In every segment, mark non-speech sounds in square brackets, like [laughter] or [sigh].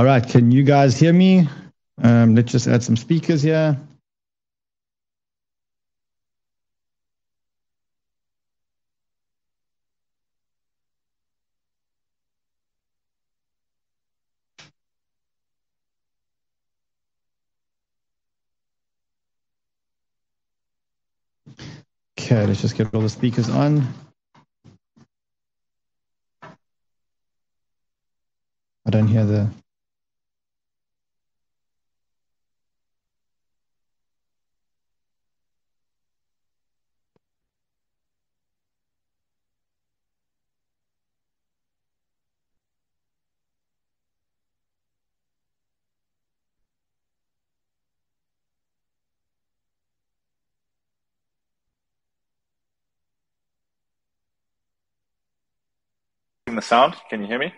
All right, can you guys hear me? Um, let's just add some speakers here. Okay, let's just get all the speakers on. I don't hear the the sound. Can you hear me?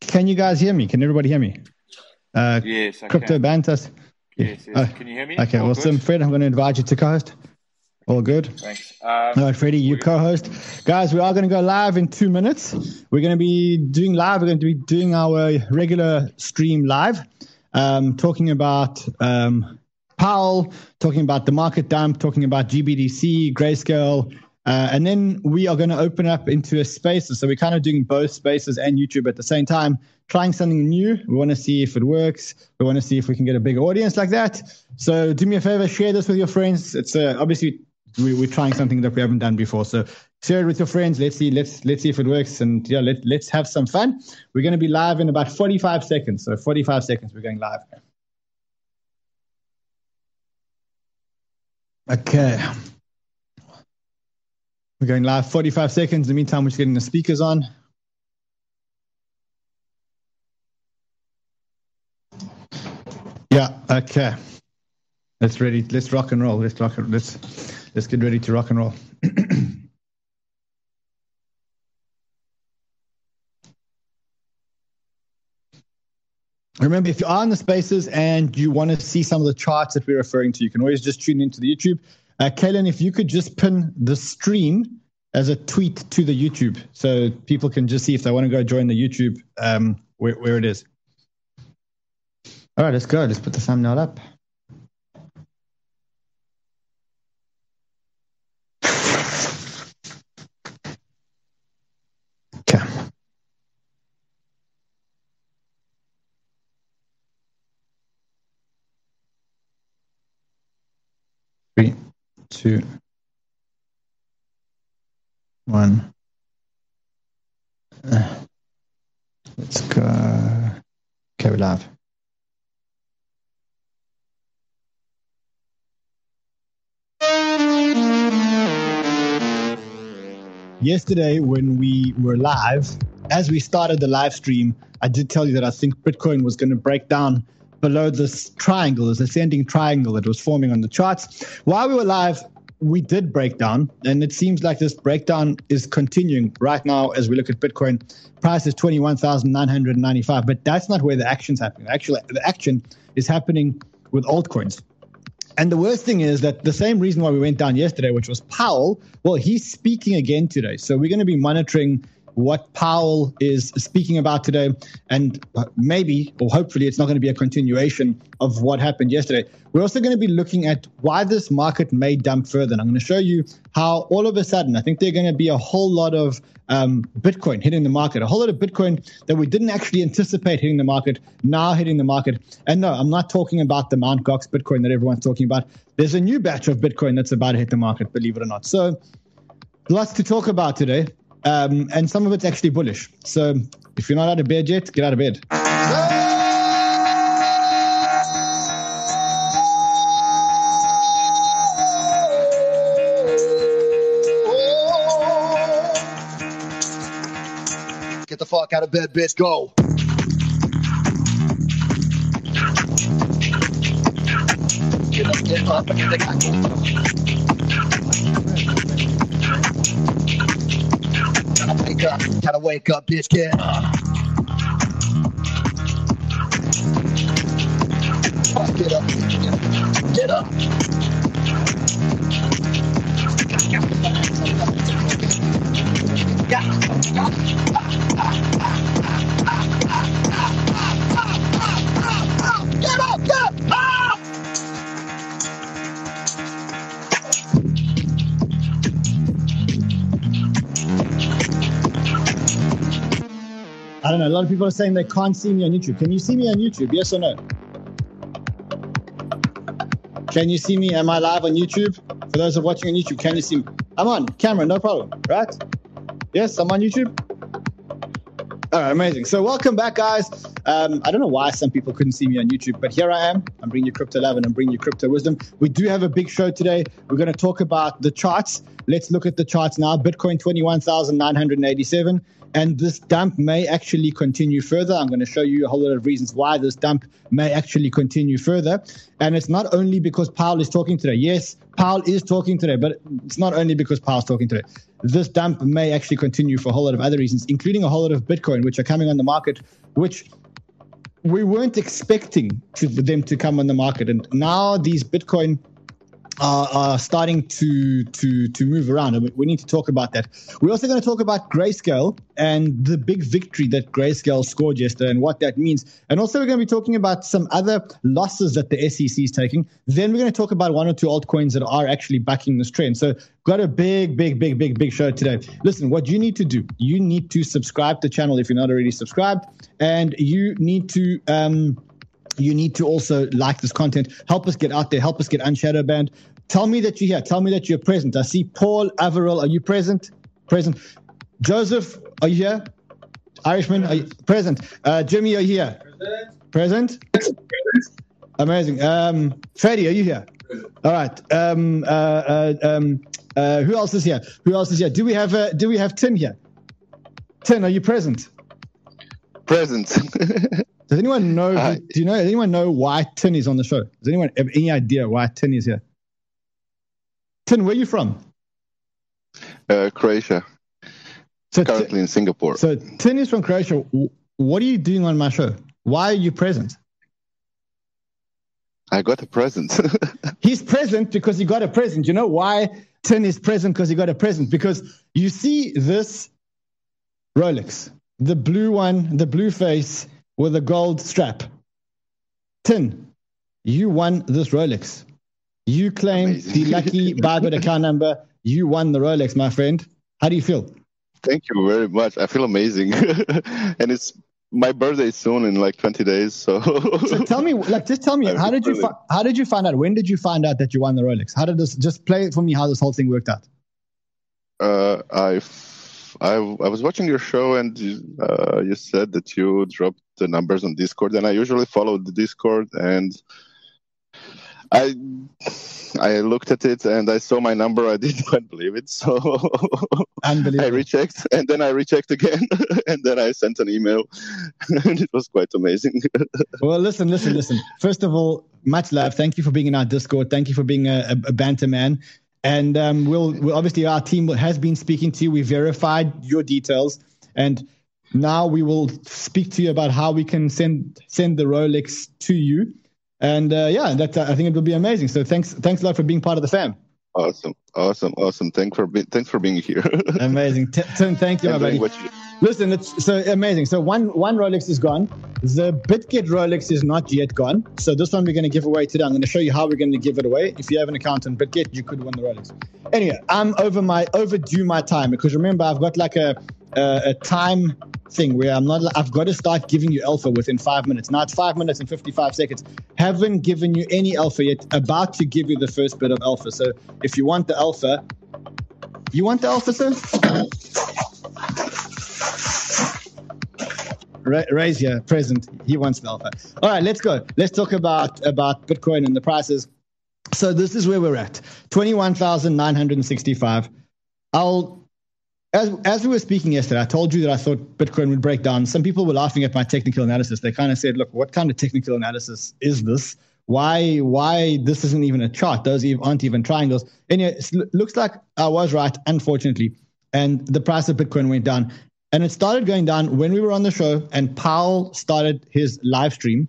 Can you guys hear me? Can everybody hear me? Uh, yes, Crypto can. Bantas. Yes, yes. Uh, can you hear me? Okay, All awesome. good? Fred, I'm going to invite you to co-host. All good. Thanks. All Um, right, Freddie, you co-host. Guys, we are going to go live in two minutes. We're going to be doing live. We're going to be doing our regular stream live, um, talking about um, Powell, talking about the market dump, talking about GBTC, Grayscale, uh, and then we are going to open up into a space. So we're kind of doing both spaces and YouTube at the same time, trying something new. We want to see if it works. We want to see if we can get a big audience like that. So do me a favor, share this with your friends. It's uh, obviously we, we're trying something that we haven't done before. So share it with your friends. Let's see. Let's let's see if it works. And yeah, let let's have some fun. We're going to be live in about 45 seconds. So 45 seconds, we're going live. Okay. We're going live 45 seconds. In the meantime, we're just getting the speakers on. Yeah, okay. Let's ready. Let's rock and roll. Let's rock. Let's let's get ready to rock and roll. [clears throat] Remember, if you are in the spaces and you want to see some of the charts that we're referring to, you can always just tune into the YouTube. Uh, Kaylin, if you could just pin the stream as a tweet to the YouTube so people can just see if they want to go join the YouTube um, where, where it is. All right, let's go. Let's put the thumbnail up. Two, one. Uh, let's go. We live. Yesterday, when we were live, as we started the live stream, I did tell you that I think Bitcoin was going to break down below this triangle, this ascending triangle that was forming on the charts. While we were live, we did break down, and it seems like this breakdown is continuing right now as we look at Bitcoin. Price is 21,995, but that's not where the action's happening. Actually, the action is happening with altcoins. And the worst thing is that the same reason why we went down yesterday, which was Powell, well, he's speaking again today. So we're going to be monitoring what Powell is speaking about today. And maybe, or hopefully, it's not going to be a continuation of what happened yesterday. We're also going to be looking at why this market may dump further. And I'm going to show you how all of a sudden, I think there's going to be a whole lot of um, Bitcoin hitting the market, a whole lot of Bitcoin that we didn't actually anticipate hitting the market, now hitting the market. And no, I'm not talking about the Mt. Gox Bitcoin that everyone's talking about. There's a new batch of Bitcoin that's about to hit the market, believe it or not. So, lots to talk about today um, and some of it's actually bullish. So if you're not out of bed yet, get out of bed. Get the fuck out of bed, bitch. Go. Get up, get up, get up. Wake up, gotta wake up, bitch, get up. Get up, get up. Get don't know. A lot of people are saying they can't see me on YouTube. Can you see me on YouTube? Yes or no? Can you see me? Am I live on YouTube? For those of watching on YouTube, can you see me? I'm on camera, no problem, right? Yes, I'm on YouTube. All right, amazing. So welcome back, guys. Um, I don't know why some people couldn't see me on YouTube, but here I am. I'm bringing you Crypto Love and I'm bringing you Crypto Wisdom. We do have a big show today. We're going to talk about the charts. Let's look at the charts now. Bitcoin 21,987. And this dump may actually continue further. I'm going to show you a whole lot of reasons why this dump may actually continue further. And it's not only because Powell is talking today. Yes, Powell is talking today, but it's not only because Powell's talking today. This dump may actually continue for a whole lot of other reasons, including a whole lot of Bitcoin, which are coming on the market, which we weren't expecting to, them to come on the market. And now these Bitcoin are, starting to to to move around. We need to talk about that. We're also going to talk about grayscale and the big victory that grayscale scored yesterday and what that means. And also we're going to be talking about some other losses that the SEC is taking. Then we're going to talk about one or two altcoins that are actually backing this trend. So got a big, big, big, big, big show today. Listen, what you need to do, you need to subscribe to the channel if you're not already subscribed, and you need to um you need to also like this content. Help us get out there. Help us get unshadow banned. Tell me that you're here. Tell me that you're present. I see Paul Averill. Are you present? Present. Joseph, are you here? Irishman, are you present? Uh, Jimmy, are you here? Present. Present. Amazing. Um, Freddie, are you here? All right. Um, uh, uh, um, Uh, who else is here? Who else is here? Do we have uh, Do we have Tim here? Tim, are you present? Present. [laughs] Does anyone know? Hi. do you know? Does anyone know why Tin is on the show? Does anyone have any idea why Tin is here? Tin, where are you from? uh, Croatia. So, Tin- Currently in Singapore. so Tin is from Croatia. What are you doing on my show? Why are you present? I got a present. [laughs] He's present because he got a present. You know why Tin is present because he got a present? Because you see this Rolex, the blue one, the blue face with a gold strap. Tin, you won this Rolex. You claim Amazing. the lucky [laughs] Bybit account number. You won the Rolex, my friend. How do you feel? Thank you very much. I feel amazing. [laughs] and it's my birthday is soon in like 20 days. So, So tell me, like, just tell me, [laughs] I'm how did you fi- how did you find out? When did you find out that you won the Rolex? How did this? Just play for me how this whole thing worked out. uh, I, I, I was watching your show and you- uh, you said that you dropped the numbers on Discord, and I usually follow the Discord, and I I looked at it and I saw my number. I [laughs] didn't quite believe it, so I rechecked, and then I rechecked again, [laughs] and then I sent an email, [laughs] and it was quite amazing. Well, listen, listen, listen. First of all, much love. Thank you for being in our Discord. Thank you for being a, a, a banter man. And um, we'll, we'll obviously our team has been speaking to you. We verified your details, and now we will speak to you about how we can send send the Rolex to you. And uh, yeah, that I think it will be amazing. So thanks, thanks a lot for being part of the fam. awesome, awesome, awesome. Thanks for be- thanks for being here. [laughs] Amazing, T- Tim. Thank you, my buddy. you Listen, it's so amazing. So one one Rolex is gone. The Bitget Rolex is not yet gone. So this one we're going to give away today. I'm going to show you how we're going to give it away. If you have an account on Bitget, you could win the Rolex. Anyway, I'm over my overdue my time because remember I've got like a a, a time thing where I'm not. I've got to start giving you alpha within five minutes. Now it's five minutes and 55 seconds. Haven't given you any alpha yet. About to give you the first bit of alpha. So if you want the alpha, you want the alpha, sir? Ra- Raise here, present. He wants the alpha. All right, let's go. Let's talk about about Bitcoin and the prices. So this is where we're at: twenty-one thousand nine hundred sixty-five. I'll. As, as we were speaking yesterday, I told you that I thought Bitcoin would break down. Some people were laughing at my technical analysis. They kind of said, "Look, what kind of technical analysis is this? Why, why this isn't even a chart? Those aren't even triangles." Anyway, it looks like I was right, unfortunately, and the price of Bitcoin went down. And it started going down when we were on the show, and Powell started his live stream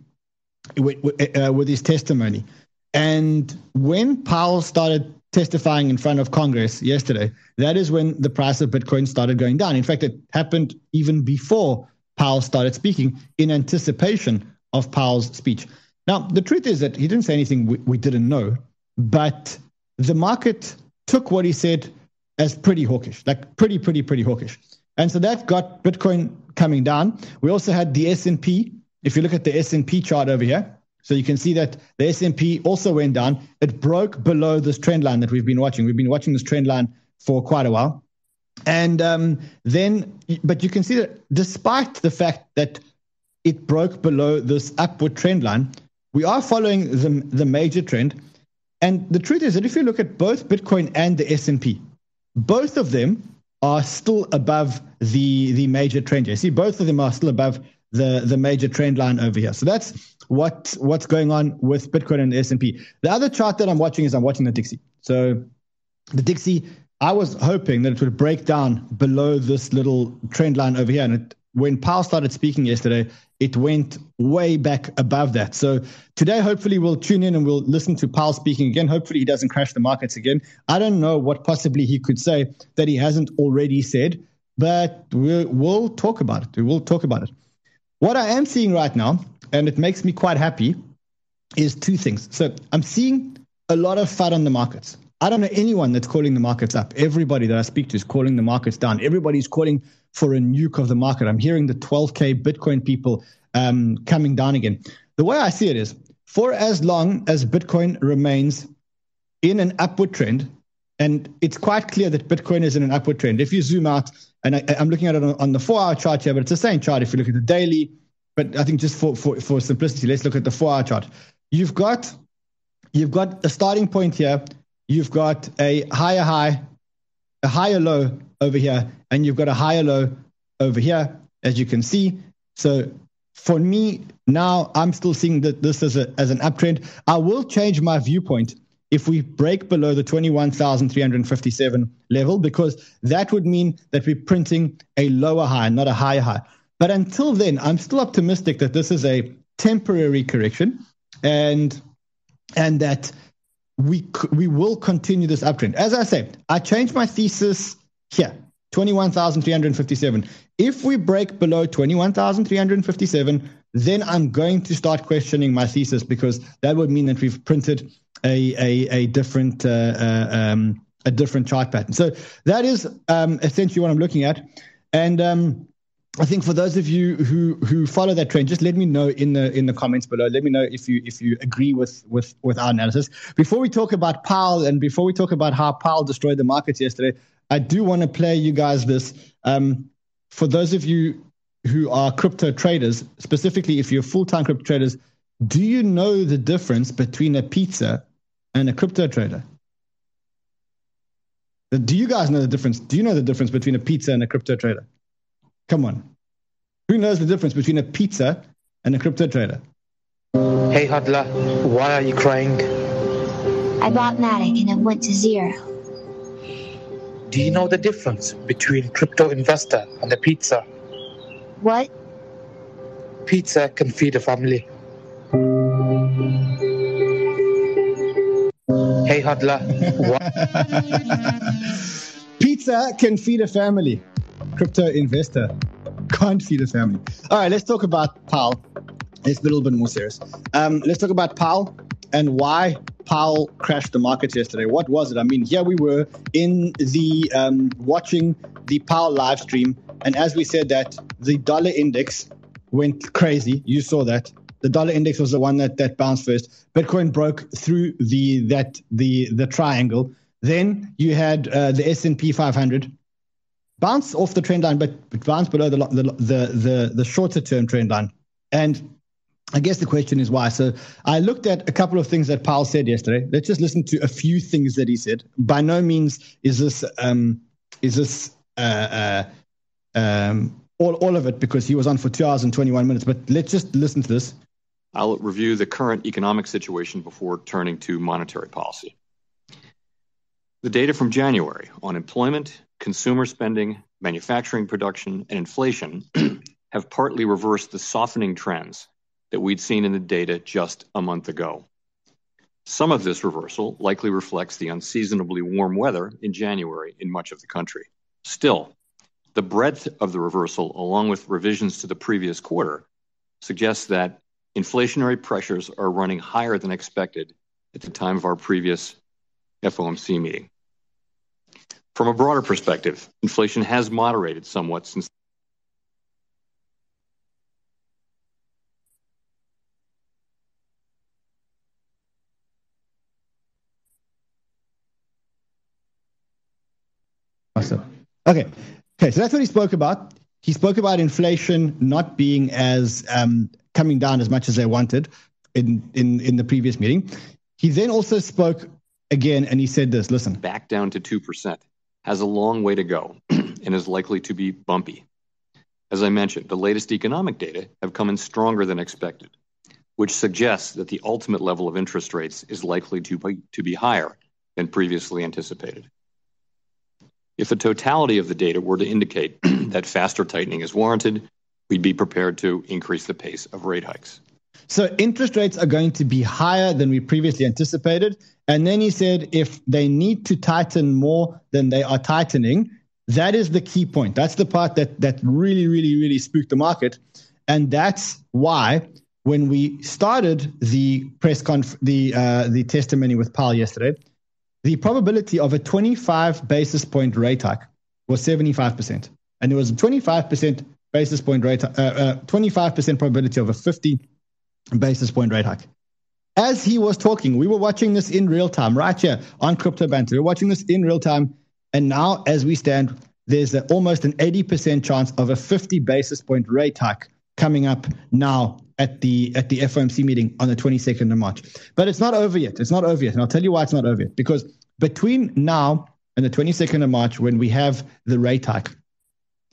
with, with, uh, with his testimony. And when Powell started testifying in front of Congress yesterday, that is when the price of Bitcoin started going down. In fact, it happened even before Powell started speaking in anticipation of Powell's speech. Now, the truth is that he didn't say anything we, we didn't know, but the market took what he said as pretty hawkish, like pretty, pretty, pretty hawkish. And so that got Bitcoin coming down. We also had the S&P. If you look at the S&P chart over here, so you can see that the S&P also went down. It broke below this trend line that we've been watching. We've been watching this trend line for quite a while. And um, then, but you can see that despite the fact that it broke below this upward trend line, we are following the, the major trend. And the truth is that if you look at both Bitcoin and the S&P, both of them are still above the the major trend. You see, both of them are still above the the major trend line over here. So that's what what's going on with Bitcoin and the S&P. The other chart that I'm watching is I'm watching the DXY. So the DXY, I was hoping that it would break down below this little trend line over here. And it, when Powell started speaking yesterday, it went way back above that. So today, hopefully, we'll tune in and we'll listen to Powell speaking again. Hopefully, he doesn't crash the markets again. I don't know what possibly he could say that he hasn't already said, but we'll, we'll talk about it. We will talk about it. What I am seeing right now, and it makes me quite happy, is two things. So I'm seeing a lot of fat on the markets. I don't know anyone that's calling the markets up. Everybody that I speak to is calling the markets down. Everybody's calling for a nuke of the market. I'm hearing the 12K Bitcoin people um, coming down again. The way I see it is for as long as Bitcoin remains in an upward trend, and it's quite clear that Bitcoin is in an upward trend. If you zoom out, and I, am looking at it on, on the four hour chart here, but it's the same chart if you look at the daily. But I think just for, for, for simplicity, let's look at the four hour chart. You've got you've got a starting point here. You've got a higher high a higher low over here, and you've got a higher low over here, as you can see. So for me now, I'm still seeing that this as, a, as an uptrend. I will change my viewpoint if we break below the 21,357 level, because that would mean that we're printing a lower high, not a higher high. But until then, I'm still optimistic that this is a temporary correction and and that we we will continue this uptrend. As I say, I changed my thesis here, 21,357. If we break below 21,357, then I'm going to start questioning my thesis because that would mean that we've printed a a, a different uh, uh, um, a different chart pattern. So that is um, essentially what I'm looking at, and um, I think for those of you who who follow that trend, just let me know in the in the comments below. Let me know if you if you agree with with with our analysis. Before we talk about Powell and before we talk about how Powell destroyed the markets yesterday, I do want to play you guys this. Um, for those of you who are crypto traders, specifically if you're full time crypto traders, do you know the difference between a pizza and a crypto trader? Do you guys know the difference? Do you know the difference between a pizza and a crypto trader? Come on. Who knows the difference between a pizza and a crypto trader? Hey Hodler, why are you crying? I bought Matic and it went to zero. Do you know the difference between crypto investor and a pizza? What? Pizza can feed a family. Hey Hodler, [laughs] Pizza can feed a family crypto investor can't feed a family. All right, let's talk about Powell. It's a little bit more serious. Um, let's talk about Powell and why Powell crashed the markets yesterday. What was it? I mean, here we were in the um, watching the Powell live stream, and as we said that the dollar index went crazy. You saw that. The dollar index was the one that, that bounced first. Bitcoin broke through the that the the triangle. Then you had uh, the S and P 500 bounce off the trend line, but bounce below the, the, the, the, the shorter term trend line. And I guess the question is why. So I looked at a couple of things that Powell said yesterday. Let's just listen to a few things that he said. By no means is this um, is this uh, uh, um, all all of it because he was on for two hours and twenty one minutes. But let's just listen to this. I'll review the current economic situation before turning to monetary policy. The data from January on employment, consumer spending, manufacturing production, and inflation [clears throat] have partly reversed the softening trends that we'd seen in the data just a month ago. Some of this reversal likely reflects the unseasonably warm weather in January in much of the country. Still, the breadth of the reversal, along with revisions to the previous quarter, suggests that inflationary pressures are running higher than expected at the time of our previous FOMC meeting. From a broader perspective, inflation has moderated somewhat since Awesome. Okay. Okay. So that's what he spoke about. He spoke about inflation not being as um, coming down as much as they wanted in, in, in the previous meeting. He then also spoke again and he said this listen. Back down to 2% has a long way to go [clears throat] and is likely to be bumpy. As I mentioned, the latest economic data have come in stronger than expected, which suggests that the ultimate level of interest rates is likely to be, higher than previously anticipated. If the totality of the data were to indicate [clears throat] that faster tightening is warranted, we'd be prepared to increase the pace of rate hikes. So interest rates are going to be higher than we previously anticipated. And then he said if they need to tighten more than they are tightening, that is the key point. That's the part that that really, really, really spooked the market. And that's why when we started the press conf the uh, the testimony with Powell yesterday, the probability of a 25 basis point rate hike was 75%. And there was a 25% basis point rate, uh, uh, 25% probability of a 50 basis point rate hike. As he was talking, we were watching this in real time right here on Crypto Banter. We're watching this in real time. And now, as we stand, there's a, almost an 80% chance of a 50 basis point rate hike coming up now at the at the FOMC meeting on the 22nd of March. But it's not over yet. It's not over yet. And I'll tell you why it's not over yet. Because between now and the 22nd of March, when we have the rate hike,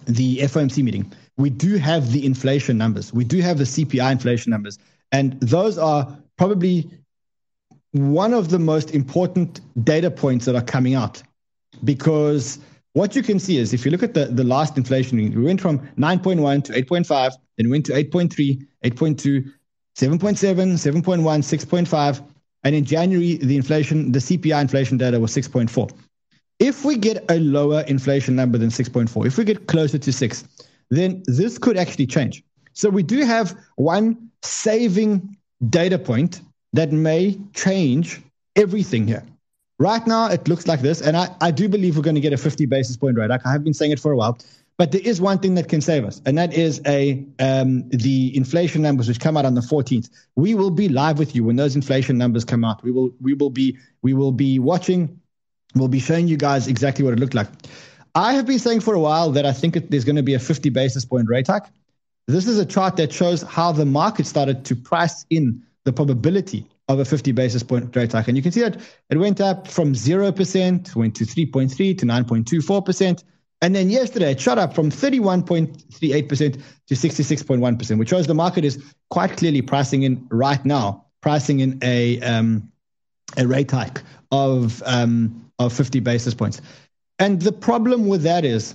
the FOMC meeting, we do have the inflation numbers. We do have the CPI inflation numbers. And those are probably one of the most important data points that are coming out because what you can see is if you look at the, the last inflation, we went from 9.1 to 8.5, then we went to 8.3, 8.2, 7.7, 7.1, 6.5. And in January, the inflation, the CPI inflation data was 6.4. If we get a lower inflation number than 6.4, if we get closer to 6, then this could actually change. So we do have one saving data point that may change everything here. Right now, it looks like this, and I, I do believe we're going to get a 50 basis point rate. I have been saying it for a while, but there is one thing that can save us, and that is a um, the inflation numbers which come out on the 14th. We will be live with you when those inflation numbers come out. We will we will be we will be watching. We'll be showing you guys exactly what it looked like. I have been saying for a while that I think it, there's going to be a 50 basis point rate hike. This is a chart that shows how the market started to price in the probability of a 50 basis point rate hike. And you can see that it went up from 0%, went to 3.3 to 9.24%. And then yesterday it shot up from 31.38% to 66.1%, which shows the market is quite clearly pricing in right now, pricing in a, um, a rate hike of, um, of 50 basis points. And the problem with that is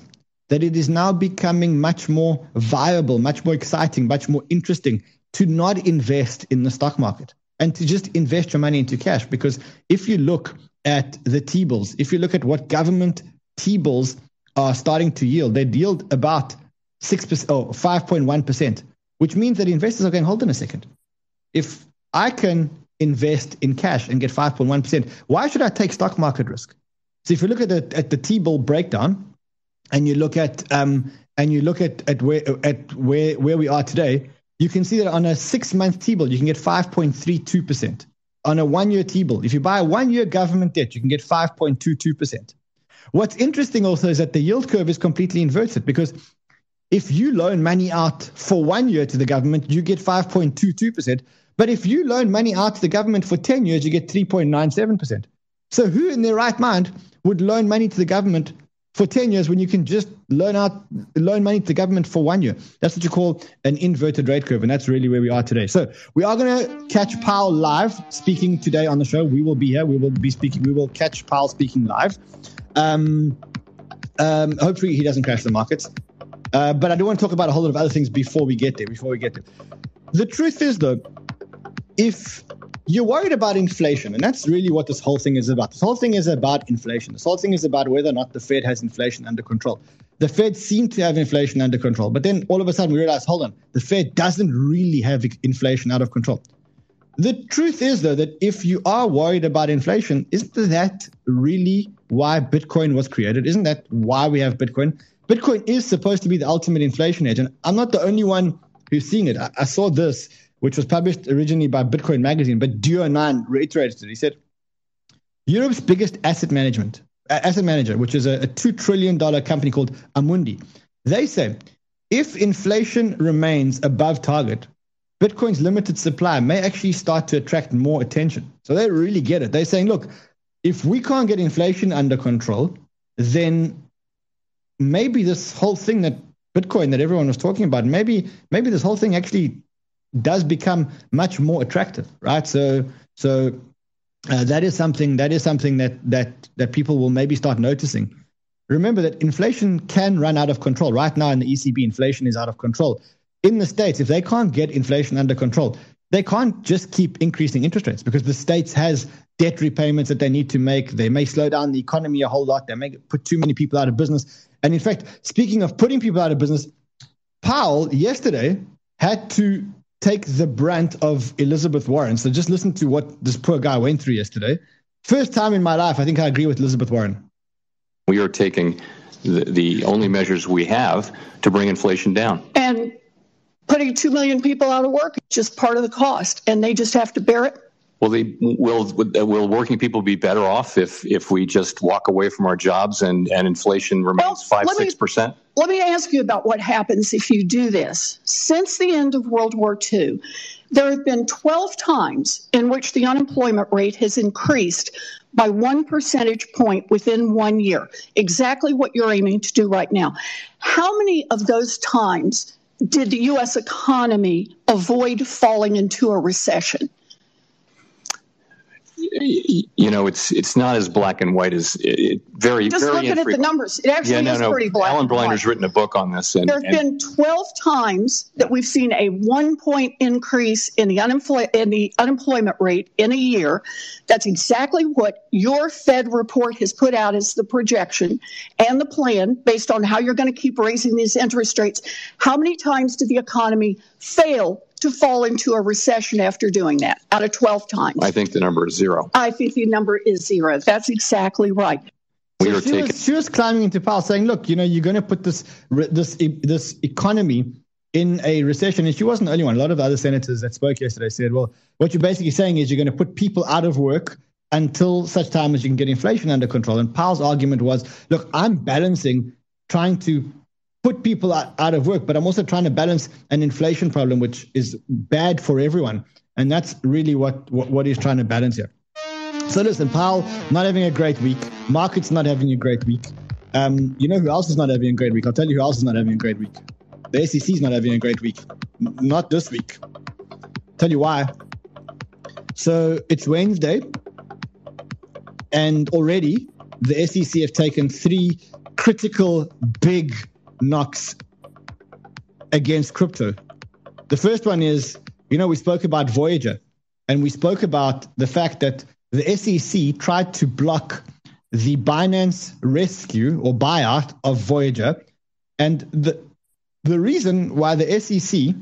that it is now becoming much more viable, much more exciting, much more interesting to not invest in the stock market and to just invest your money into cash. Because if you look at the T bills, if you look at what government T bills are starting to yield, they yield about 6% or 5.1%, which means that investors are going, hold on a second. If I can invest in cash and get 5.1%, why should I take stock market risk? So if you look at the, at the T bill breakdown and you look at um, and you look at, at where at where where we are today, you can see that on a six month T bill, you can get 5.32%. On a one year T bill, if you buy a one year government debt, you can get 5.22%. What's interesting also is that the yield curve is completely inverted because if you loan money out for one year to the government, you get 5.22%. But if you loan money out to the government for 10 years, you get 3.97%. So who in their right mind would loan money to the government for 10 years when you can just loan out loan money to the government for one year. That's what you call an inverted rate curve, and that's really where we are today. So we are going to catch Powell live speaking today on the show. We will be here. We will be speaking. We will catch Powell speaking live. Um, um, hopefully he doesn't crash the markets. Uh, but I do want to talk about a whole lot of other things before we get there. Before we get there, the truth is though, if you're worried about inflation, and that's really what this whole thing is about. This whole thing is about inflation. This whole thing is about whether or not the Fed has inflation under control. The Fed seemed to have inflation under control, but then all of a sudden we realize, hold on, the Fed doesn't really have inflation out of control. The truth is, though, that if you are worried about inflation, isn't that really why Bitcoin was created? Isn't that why we have Bitcoin? Bitcoin is supposed to be the ultimate inflation hedge, and I'm not the only one who's seeing it. I, I saw this which was published originally by Bitcoin Magazine, but Duo9 reiterated it. He said, Europe's biggest asset management asset manager, which is a, a $2 trillion company called Amundi, they say if inflation remains above target, Bitcoin's limited supply may actually start to attract more attention. So they really get it. They're saying, look, if we can't get inflation under control, then maybe this whole thing that Bitcoin that everyone was talking about, maybe maybe this whole thing actually does become much more attractive, right? So so uh, that is something that is something that that that people will maybe start noticing. Remember that inflation can run out of control. Right now in the ECB, inflation is out of control. In the states, if they can't get inflation under control, they can't just keep increasing interest rates because the states has debt repayments that they need to make. They may slow down the economy a whole lot. They may put too many people out of business. And in fact, speaking of putting people out of business, Powell yesterday had to take the brunt of Elizabeth Warren. So just listen to what this poor guy went through yesterday. First time in my life, I think I agree with Elizabeth Warren. We are taking the, the only measures we have to bring inflation down. And putting 2 million people out of work is just part of the cost, and they just have to bear it. Will, they, will, will working people be better off if, if we just walk away from our jobs and, and inflation remains well, 5 6%? Let me ask you about what happens if you do this. Since the end of World War II, There have been 12 times in which the unemployment rate has increased by one percentage point within one year, exactly what you're aiming to do right now. How many of those times did the U.S. economy avoid falling into a recession? You know, it's it's not as black and white as it, very just very looking infrequent. at the numbers. It actually yeah, no, is no. pretty black. Alan and white. Blinder's written a book on this, and, There have and been 12 times that we've seen a one point increase in the, unemploy- in the unemployment rate in a year. That's exactly what your Fed report has put out as the projection and the plan based on how you're going to keep raising these interest rates. How many times did the economy fail to fall into a recession after doing that? Out of 12 times. I think the number is zero. I think the number is zero. That's exactly right. We So are she, taking. was, she was climbing into Powell, saying, "Look, you know, you're going to put this this this economy in a recession." And she wasn't the only one. A lot of other senators that spoke yesterday said, "Well, what you're basically saying is you're going to put people out of work until such time as you can get inflation under control." And Powell's argument was, "Look, I'm balancing trying to put people out, out of work, but I'm also trying to balance an inflation problem, which is bad for everyone." And that's really what what, what he's trying to balance here. So listen, Powell not having a great week. Markets not having a great week. Um, you know who else is not having a great week? I'll tell you who else is not having a great week. The SEC is not having a great week. Not this week. Tell you why. So it's Wednesday, and already the SEC have taken three critical big knocks against crypto. The first one is, you know, we spoke about Voyager and we spoke about the fact that the SEC tried to block the Binance rescue or buyout of Voyager. And the, the reason why the SEC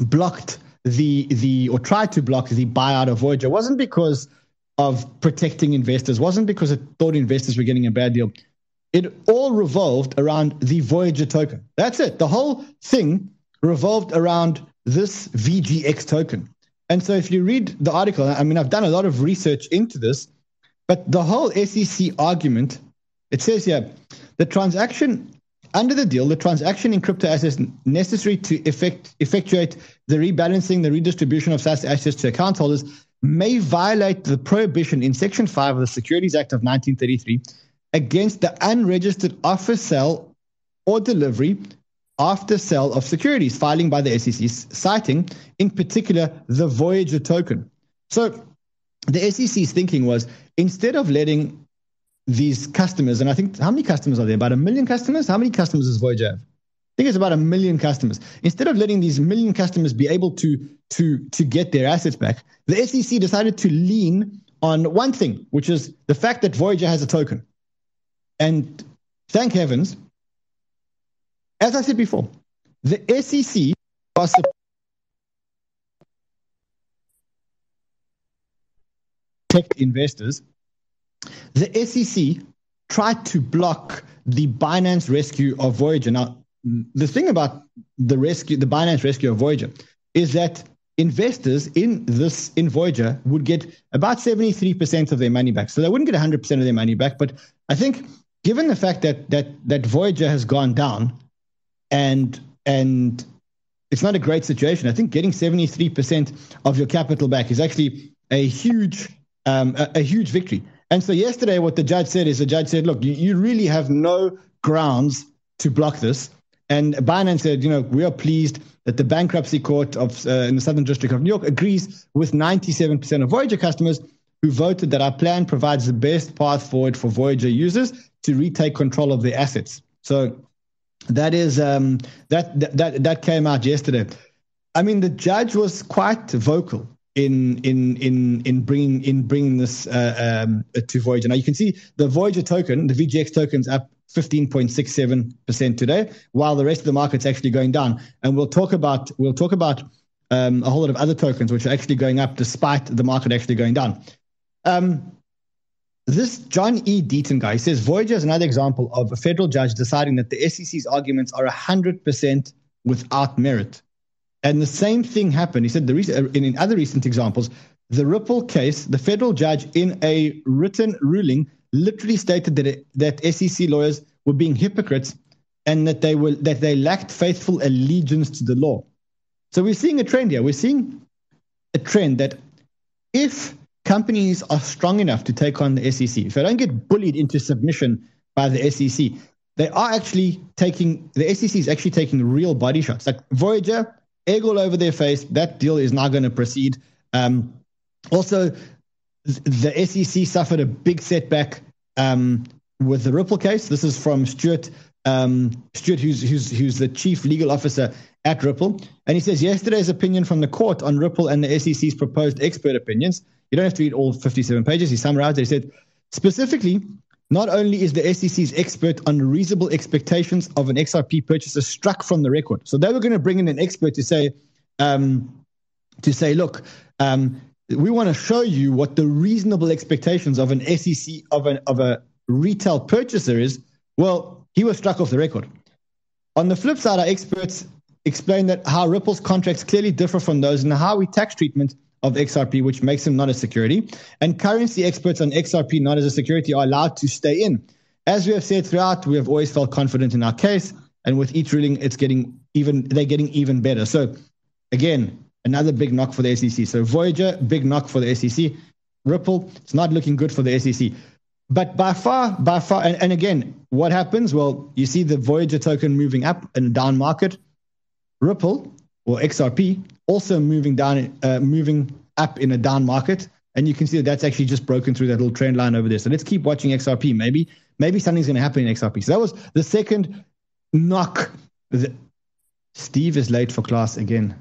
blocked the, the or tried to block the buyout of Voyager wasn't because of protecting investors, wasn't because it thought investors were getting a bad deal. It all revolved around the Voyager token. That's it. The whole thing revolved around this VGX token. And so if you read the article, I mean, I've done a lot of research into this, but the whole SEC argument, it says here, the transaction under the deal, the transaction in crypto assets necessary to effect, effectuate the rebalancing, the redistribution of such assets to account holders may violate the prohibition in Section 5 of the Securities Act of 1933 against the unregistered offer, sale, or delivery after sale of securities filing by the SEC, citing in particular the Voyager token. So the SEC's thinking was instead of letting these customers, and I think how many customers are there? About a million customers? How many customers does Voyager have? I think it's about a million customers. Instead of letting these million customers be able to to to get their assets back, the SEC decided to lean on one thing, which is the fact that Voyager has a token. And thank heavens, as I said before, the SEC was protect investors. The SEC tried to block the Binance rescue of Voyager. Now, the thing about the rescue, the Binance rescue of Voyager, is that investors in this in Voyager would get about 73% of their money back. So they wouldn't get 100% of their money back. But I think given the fact that that that Voyager has gone down and and it's not a great situation, I think getting 73% of your capital back is actually a huge um, a, a huge victory. And so yesterday, what the judge said is the judge said, look, you, you really have no grounds to block this. And Binance said, you know, we are pleased that the bankruptcy court of uh, in the Southern District of New York agrees with 97% of Voyager customers who voted that our plan provides the best path forward for Voyager users to retake control of their assets. So that is um, that that that came out yesterday. I mean, the judge was quite vocal in in in in bringing in bringing this uh, um, to Voyager. Now you can see the Voyager token, the VGX token's up 15.67% today, while the rest of the market's actually going down. And we'll talk about we'll talk about um, a whole lot of other tokens which are actually going up despite the market actually going down. Um, this John E. Deaton guy says Voyager is another example of a federal judge deciding that the SEC's arguments are 100% without merit. And the same thing happened. He said the in, in other recent examples, the Ripple case, the federal judge in a written ruling literally stated that it, that SEC lawyers were being hypocrites and that they were that they lacked faithful allegiance to the law. So we're seeing a trend here. We're seeing a trend that if companies are strong enough to take on the SEC, if they don't get bullied into submission by the SEC, they are actually taking the SEC is actually taking real body shots. Like Voyager, egg all over their face. That deal is not going to proceed. Um, also, the SEC suffered a big setback um, with the Ripple case. This is from Stuart um, Stuart, who's, who's, who's the chief legal officer at Ripple. And he says yesterday's opinion from the court on Ripple and the SEC's proposed expert opinions. You don't have to read all 57 pages. He summarized it. He said, specifically, not only is the SEC's expert on reasonable expectations of an XRP purchaser struck from the record. So they were going to bring in an expert to say, um, to say, look, um, we want to show you what the reasonable expectations of an SEC of an of a retail purchaser is. Well, he was struck off the record. On the flip side, our experts explain that how Ripple's contracts clearly differ from those and how we tax treatment of XRP, which makes them not a security. And currency experts on XRP not as a security are allowed to stay in. As we have said throughout, we have always felt confident in our case, and with each ruling, it's getting even they're getting even better. So, again, another big knock for the SEC. So Voyager, big knock for the SEC. Ripple, it's not looking good for the SEC. But by far, by far, and, and again, what happens? Well, you see the Voyager token moving up in a down market. Ripple or XRP also moving down, uh, moving up in a down market. And you can see that that's actually just broken through that little trend line over there. So let's keep watching XRP. Maybe, maybe something's going to happen in XRP. So that was the second knock. Steve is late for class again.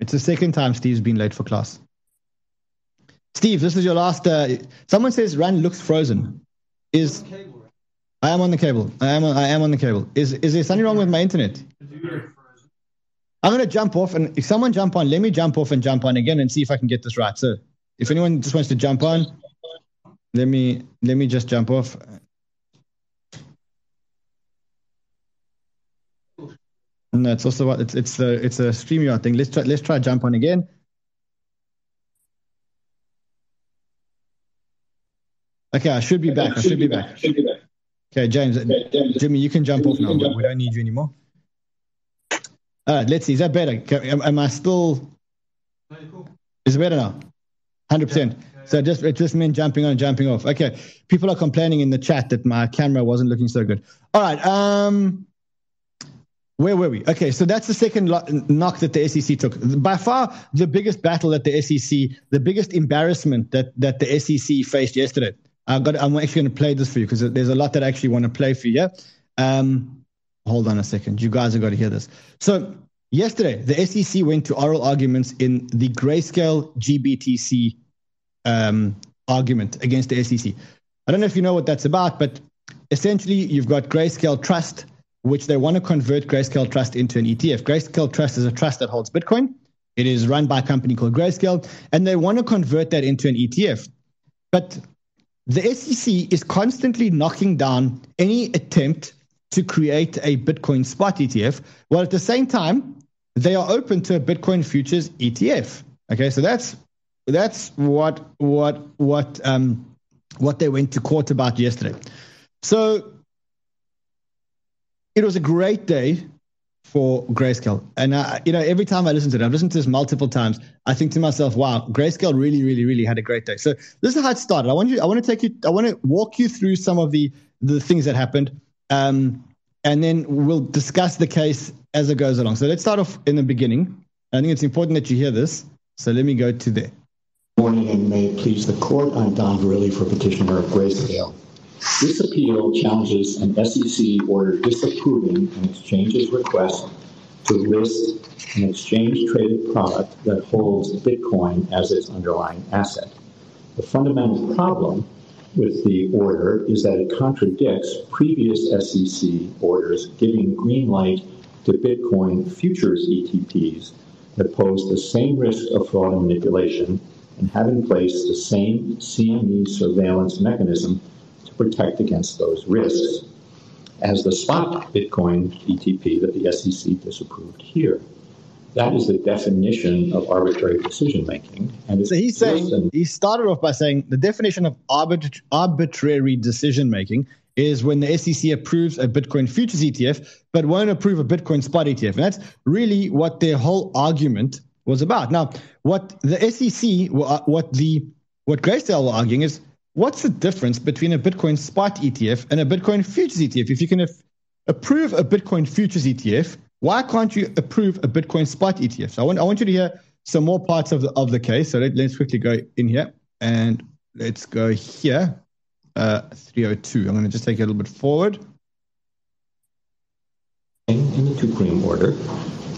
It's the second time Steve's been late for class. Steve, this is your last. Uh, someone says Ran looks frozen. Is I am on the cable. I am. On, I am on the cable. Is is there something wrong with my internet? I'm going to jump off, and if someone jump on, let me jump off and jump on again and see if I can get this right. So, if anyone just wants to jump on, let me let me just jump off. No, it's also what it's it's a it's a StreamYard thing. Let's try let's try jump on again. Okay, I should be back. I should be back. Okay, James, Jimmy, you can jump off now. We don't need you anymore. All right, let's see. Is that better? Am, am I still? Is it better now? Hundred percent. So just it just meant jumping on, jumping off. Okay. People are complaining in the chat that my camera wasn't looking so good. All right. Um, where were we? Okay, so that's the second lo- knock that the SEC took. By far, the biggest battle that the SEC, the biggest embarrassment that that the SEC faced yesterday. I got. I'm actually going to play this for you because there's a lot that I actually want to play for you. Um, hold on a second. You guys have got to hear this. So yesterday, the SEC went to oral arguments in the grayscale GBTC um, argument against the SEC. I don't know if you know what that's about, but essentially, you've got Grayscale Trust, which they want to convert Grayscale Trust into an ETF. Grayscale Trust is a trust that holds Bitcoin. It is run by a company called Grayscale, and they want to convert that into an ETF. But the SEC is constantly knocking down any attempt to create a Bitcoin spot ETF, while at the same time, they are open to a Bitcoin futures ETF. Okay, so that's that's what what what um what they went to court about yesterday. So it was a great day for Grayscale. And, uh, you know, every time I listen to it, I've listened to this multiple times, I think to myself, wow, Grayscale really, really, really had a great day. So this is how it started. I want you, I want to take you, I want to walk you through some of the, the things that happened. Um, and then we'll discuss the case as it goes along. So let's start off in the beginning. I think it's important that you hear this. So let me go to there. Morning and may it please the court. I'm Don Verrilli for petitioner of Grayscale. This appeal challenges an SEC order disapproving an exchange's request to list an exchange traded product that holds Bitcoin as its underlying asset. The fundamental problem with the order is that it contradicts previous SEC orders giving green light to Bitcoin futures ETPs that pose the same risk of fraud and manipulation and have in place the same CME surveillance mechanism to protect against those risks as the spot Bitcoin ETP that the SEC disapproved here. That is the definition of arbitrary decision making. And so he's saying than- he started off by saying the definition of arbit- arbitrary decision making is when the SEC approves a Bitcoin futures ETF, but won't approve a Bitcoin spot ETF. And that's really what their whole argument was about. Now, what the SEC, what the what Grayscale were arguing is, what's the difference between a Bitcoin spot ETF and a Bitcoin futures ETF? If you can approve a Bitcoin futures ETF, why can't you approve a Bitcoin spot ETF? So I want I want you to hear some more parts of the of the case. So let, us quickly go in here and let's go here. Uh, 302. I'm going to just take it a little bit forward. In the two order,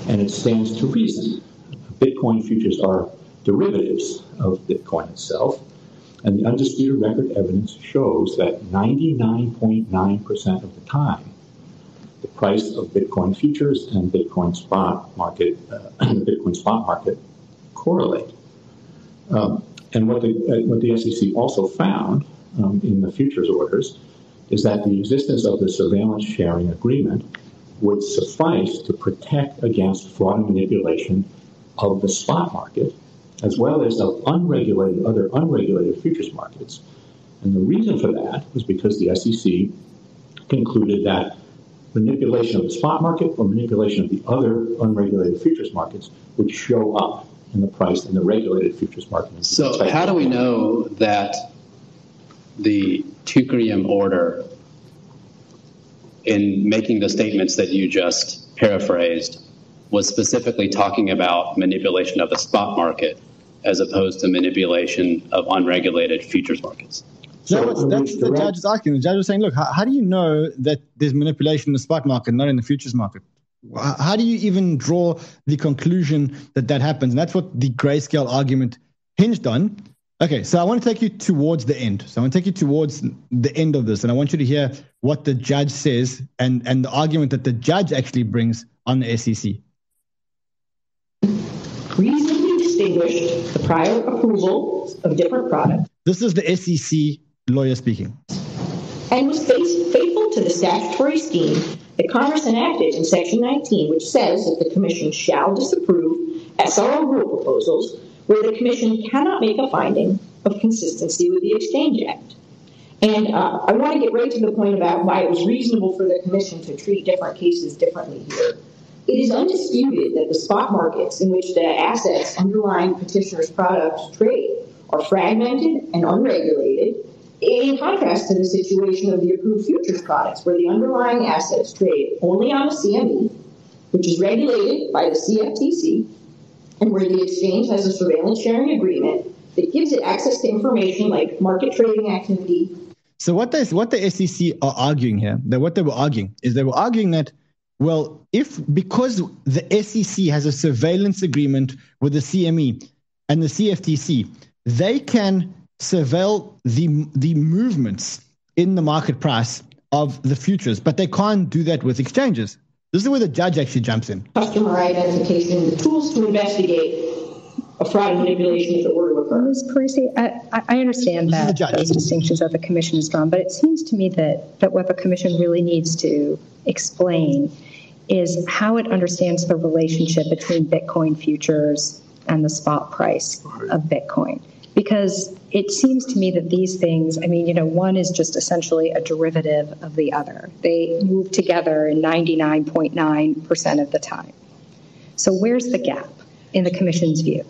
and it stands to reason. Bitcoin futures are derivatives of Bitcoin itself, and the undisputed record evidence shows that 99.9% of the time, the price of Bitcoin futures and Bitcoin spot market, uh, [clears throat] Bitcoin spot market correlate. Um, and what the, uh, what the SEC also found um, in the futures orders is that the existence of the surveillance sharing agreement would suffice to protect against fraud and manipulation of the spot market, as well as of unregulated other unregulated futures markets. And the reason for that was because the SEC concluded that manipulation of the spot market or manipulation of the other unregulated futures markets would show up in the price in the regulated futures market. So, how do we know that the Teucrium order, in making the statements that you just paraphrased, was specifically talking about manipulation of the spot market as opposed to manipulation of unregulated futures markets? So that's, that's the judge is asking. The judge was saying, look, how, how do you know that there's manipulation in the spot market, not in the futures market? How do you even draw the conclusion that that happens? And that's what the grayscale argument hinged on. Okay, so I want to take you towards the end. So I want to take you towards the end of this, and I want you to hear what the judge says and, and the argument that the judge actually brings on the SEC. Reasonably distinguished the prior approval of different products. This is the SEC lawyer speaking. And was faithful to the statutory scheme that Congress enacted in Section 19, which says that the Commission shall disapprove SRO rule proposals where the Commission cannot make a finding of consistency with the Exchange Act. And uh, I want to get right to the point about why it was reasonable for the Commission to treat different cases differently here. It is undisputed that the spot markets in which the assets underlying petitioners' products trade are fragmented and unregulated, in contrast to the situation of the approved futures products, where the underlying assets trade only on the CME, which is regulated by the CFTC, and where the exchange has a surveillance sharing agreement that gives it access to information like market trading activity. So what they, what the SEC are arguing here, that what they were arguing is they were arguing that well, if because the SEC has a surveillance agreement with the CME and the CFTC, they can surveil the the movements in the market price of the futures, but they can't do that with exchanges. This is where the judge actually jumps in. Customer identification, the tools to investigate a fraud and manipulation if it were to occur. Ms. Parisi, I, I understand that those distinctions that the commission has drawn, but it seems to me that, that what the commission really needs to explain is how it understands the relationship between Bitcoin futures and the spot price of Bitcoin because it seems to me that these things, I mean, you know, one is just essentially a derivative of the other. They move together in 99.9% of the time. So where's the gap in the commission's view?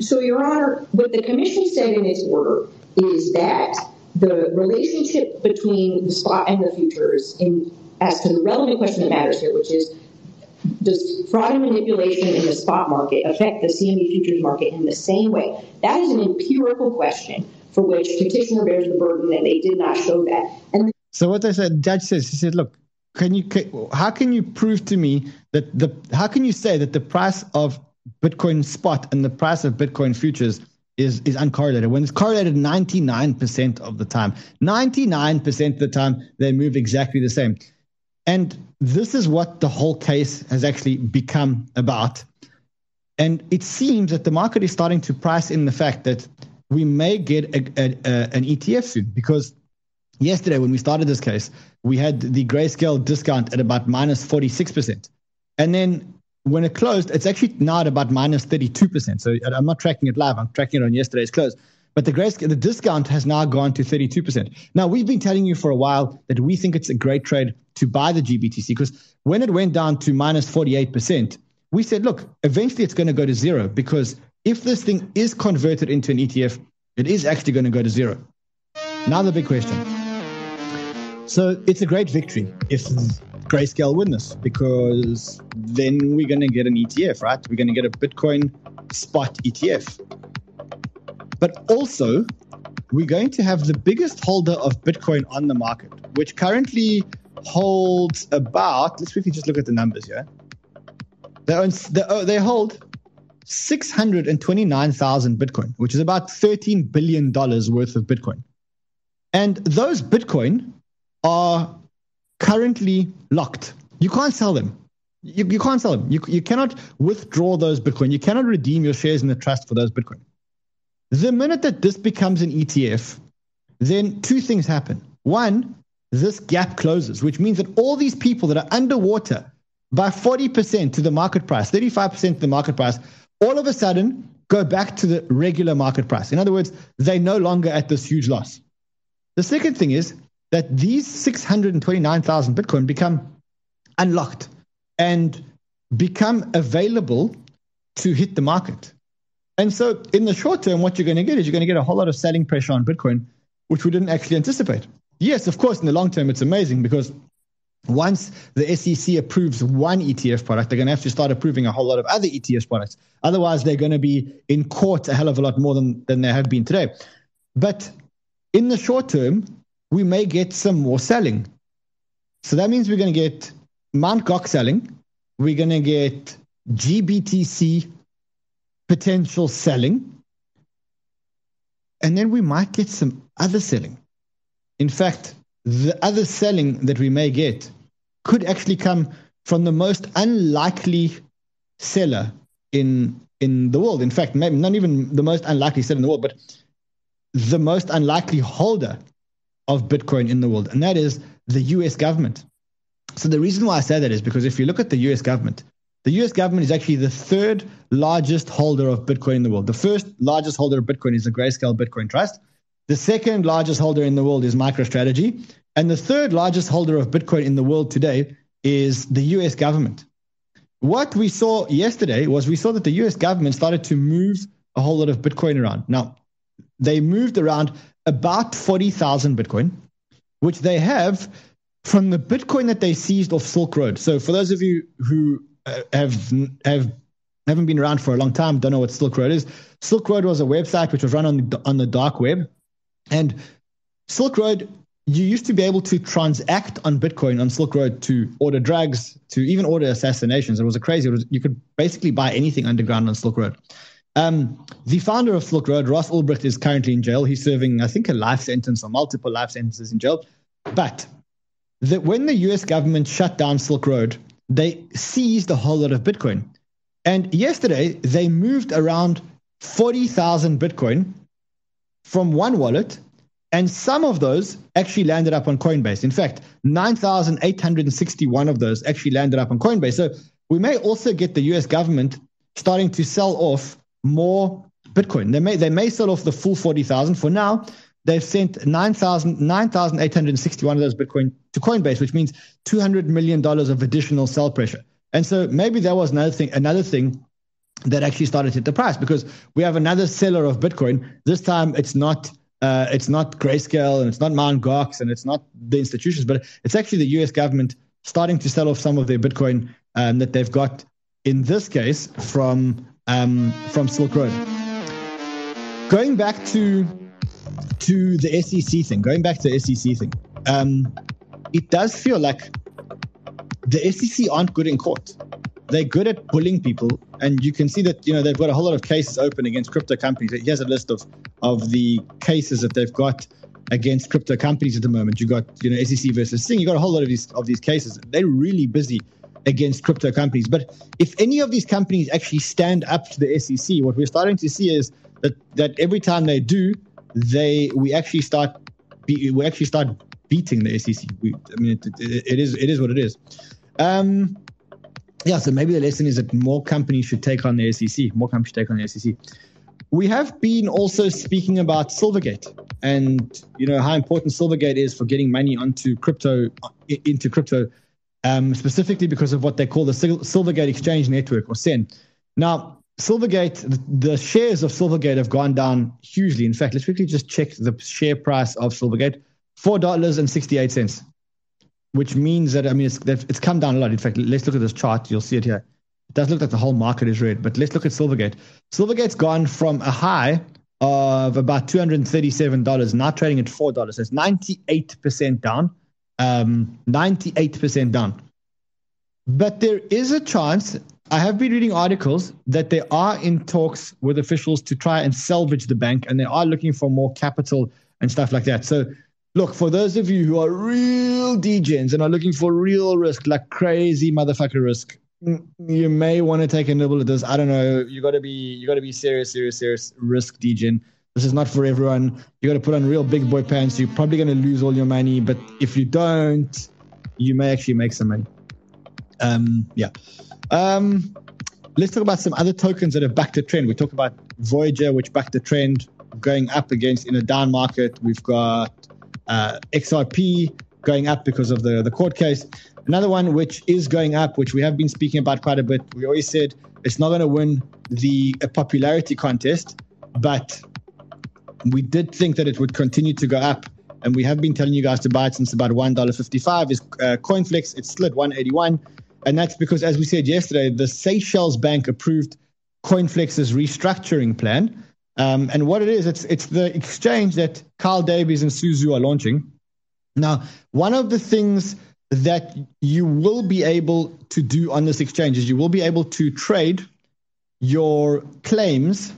So, Your Honor, what the commission said in its order is that the relationship between the spot and the futures, in, as to the relevant question that matters here, which is does fraud and manipulation in the spot market affect the CME futures market in the same way? That is an empirical question for which petitioner bears the burden, and they did not show that. And so what I said, judge says, he said, look, can you how can you prove to me that the how can you say that the price of Bitcoin spot and the price of Bitcoin futures is is uncorrelated when it's correlated 99% of the time 99% of the time they move exactly the same and this is what the whole case has actually become about. And it seems that the market is starting to price in the fact that we may get a, a, a, an ETF soon because yesterday when we started this case, we had the grayscale discount at about minus 46%. And then when it closed, it's actually now at about minus 32%. So I'm not tracking it live, I'm tracking it on yesterday's close. But the the discount has now gone to 32%. Now, we've been telling you for a while that we think it's a great trade to buy the GBTC because when it went down to minus 48%, we said, look, eventually it's going to go to zero because if this thing is converted into an ETF, it is actually going to go to zero. Now the big question. So it's a great victory if Grayscale win this because then we're going to get an ETF, right? We're going to get a Bitcoin spot ETF. But also, we're going to have the biggest holder of Bitcoin on the market, which currently holds about, let's quickly just look at the numbers here. They, own, they, oh, they hold 629,000 Bitcoin, which is about $13 billion worth of Bitcoin. And those Bitcoin are currently locked. You can't sell them. You, you can't sell them. You, you cannot withdraw those Bitcoin. You cannot redeem your shares in the trust for those Bitcoin. The minute that this becomes an ETF, then two things happen. One, this gap closes, which means that all these people that are underwater by 40% to the market price, 35% to the market price, all of a sudden go back to the regular market price. In other words, they're no longer at this huge loss. The second thing is that these 629,000 Bitcoin become unlocked and become available to hit the market. And so, in the short term, what you're going to get is you're going to get a whole lot of selling pressure on Bitcoin, which we didn't actually anticipate. Yes, of course, in the long term, it's amazing because once the SEC approves one ETF product, they're going to have to start approving a whole lot of other ETF products. Otherwise, they're going to be in court a hell of a lot more than, than they have been today. But in the short term, we may get some more selling. So that means we're going to get Mt. Gox selling. We're going to get GBTC potential selling. And then we might get some other selling. In fact, the other selling that we may get could actually come from the most unlikely seller in in the world. In fact, maybe not even the most unlikely seller in the world, but the most unlikely holder of Bitcoin in the world, and that is the US government. So the reason why I say that is because if you look at the US government, the US government is actually the third largest holder of Bitcoin in the world. The first largest holder of Bitcoin is the Grayscale Bitcoin Trust. The second largest holder in the world is MicroStrategy. And the third largest holder of Bitcoin in the world today is the US government. What we saw yesterday was we saw that the US government started to move a whole lot of Bitcoin around. Now, they moved around about 40,000 Bitcoin, which they have from the Bitcoin that they seized off Silk Road. So for those of you who have have haven't been around for a long time, don't know what Silk Road is. Silk Road was a website which was run on the, on the dark web, and Silk Road you used to be able to transact on Bitcoin on Silk Road to order drugs, to even order assassinations. It was a crazy. Was, you could basically buy anything underground on Silk Road. Um, the founder of Silk Road, Ross Ulbricht, is currently in jail. He's serving, I think, a life sentence or multiple life sentences in jail. But the, when the US government shut down Silk Road, they seized a whole lot of Bitcoin. And yesterday, they moved around 40,000 Bitcoin from one wallet, and some of those actually landed up on Coinbase. In fact, 9,861 of those actually landed up on Coinbase. So we may also get the US government starting to sell off more Bitcoin. They may they may sell off the full forty thousand. For now, they've sent 9,861 of those Bitcoin to Coinbase, which means two hundred million dollars of additional sell pressure. And so maybe that was another thing. Another thing that actually started to hit the price because we have another seller of Bitcoin. This time it's not. Uh, it's not Grayscale and it's not Mt. Gox and it's not the institutions, but it's actually the US government starting to sell off some of their Bitcoin um, that they've got, in this case, from um, from Silk Road. Going back to to the SEC thing, going back to the SEC thing, um, it does feel like the SEC aren't good in court. They're good at bullying people, and you can see that you know they've got a whole lot of cases open against crypto companies. Here's a list of of the cases that they've got against crypto companies at the moment. You got you know SEC versus Sing. You got a whole lot of these of these cases. They're really busy against crypto companies. But if any of these companies actually stand up to the SEC, what we're starting to see is that that every time they do, they we actually start be, we actually start beating the SEC. We, I mean, it, it, it is it is what it is. Um, yeah, so maybe the lesson is that more companies should take on the SEC. More companies should take on the SEC. We have been also speaking about Silvergate and you know how important Silvergate is for getting money onto crypto into crypto um, specifically because of what they call the Silvergate Exchange Network or SEN. Now, Silvergate, the, shares of Silvergate have gone down hugely. In fact, let's quickly just check the share price of Silvergate $4.68, which means that, I mean, it's, it's come down a lot. In fact, let's look at this chart. You'll see it here. It does look like the whole market is red, but let's look at Silvergate. Silvergate's gone from a high of about $237, now trading at $4. So it's 98% down. Um, 98% down. But there is a chance, I have been reading articles that they are in talks with officials to try and salvage the bank and they are looking for more capital and stuff like that. So, look, for those of you who are real degens and are looking for real risk, like crazy motherfucker risk, mm, you may want to take a nibble at this. I don't know. You got to be you got to be serious, serious, serious risk degen. This is not for everyone. You got to put on real big boy pants. You're probably going to lose all your money, but if you don't, you may actually make some money. Um, yeah. Um, let's talk about some other tokens that have backed the trend. We talk about Voyager, which backed the trend, going up against in a down market. We've got uh, XRP going up because of the the court case. Another one which is going up, which we have been speaking about quite a bit. We always said it's not going to win the popularity contest, but we did think that it would continue to go up. And we have been telling you guys to buy it since about $1.55 is uh, CoinFlex. It's slid 181. And that's because, as we said yesterday, the Seychelles Bank approved CoinFlex's restructuring plan. Um, and what it is, it's, it's the exchange that Kyle Davies and Su Zhu are launching. Now, one of the things that you will be able to do on this exchange is you will be able to trade your claims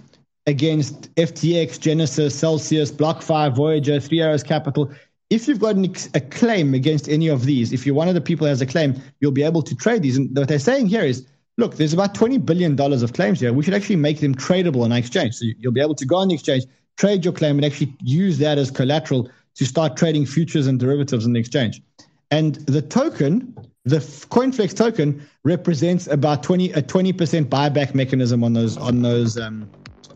against FTX, Genesis, Celsius, BlockFi, Voyager, Three Arrows Capital. If you've got an, a claim against any of these, if you're one of the people who has a claim, you'll be able to trade these. And what they're saying here is, look, there's about $20 billion of claims here. We should actually make them tradable on exchange. So you'll be able to go on the exchange, trade your claim, and actually use that as collateral to start trading futures and derivatives on the exchange. And the token, the CoinFlex token, represents about 20 a 20% buyback mechanism on those on those um,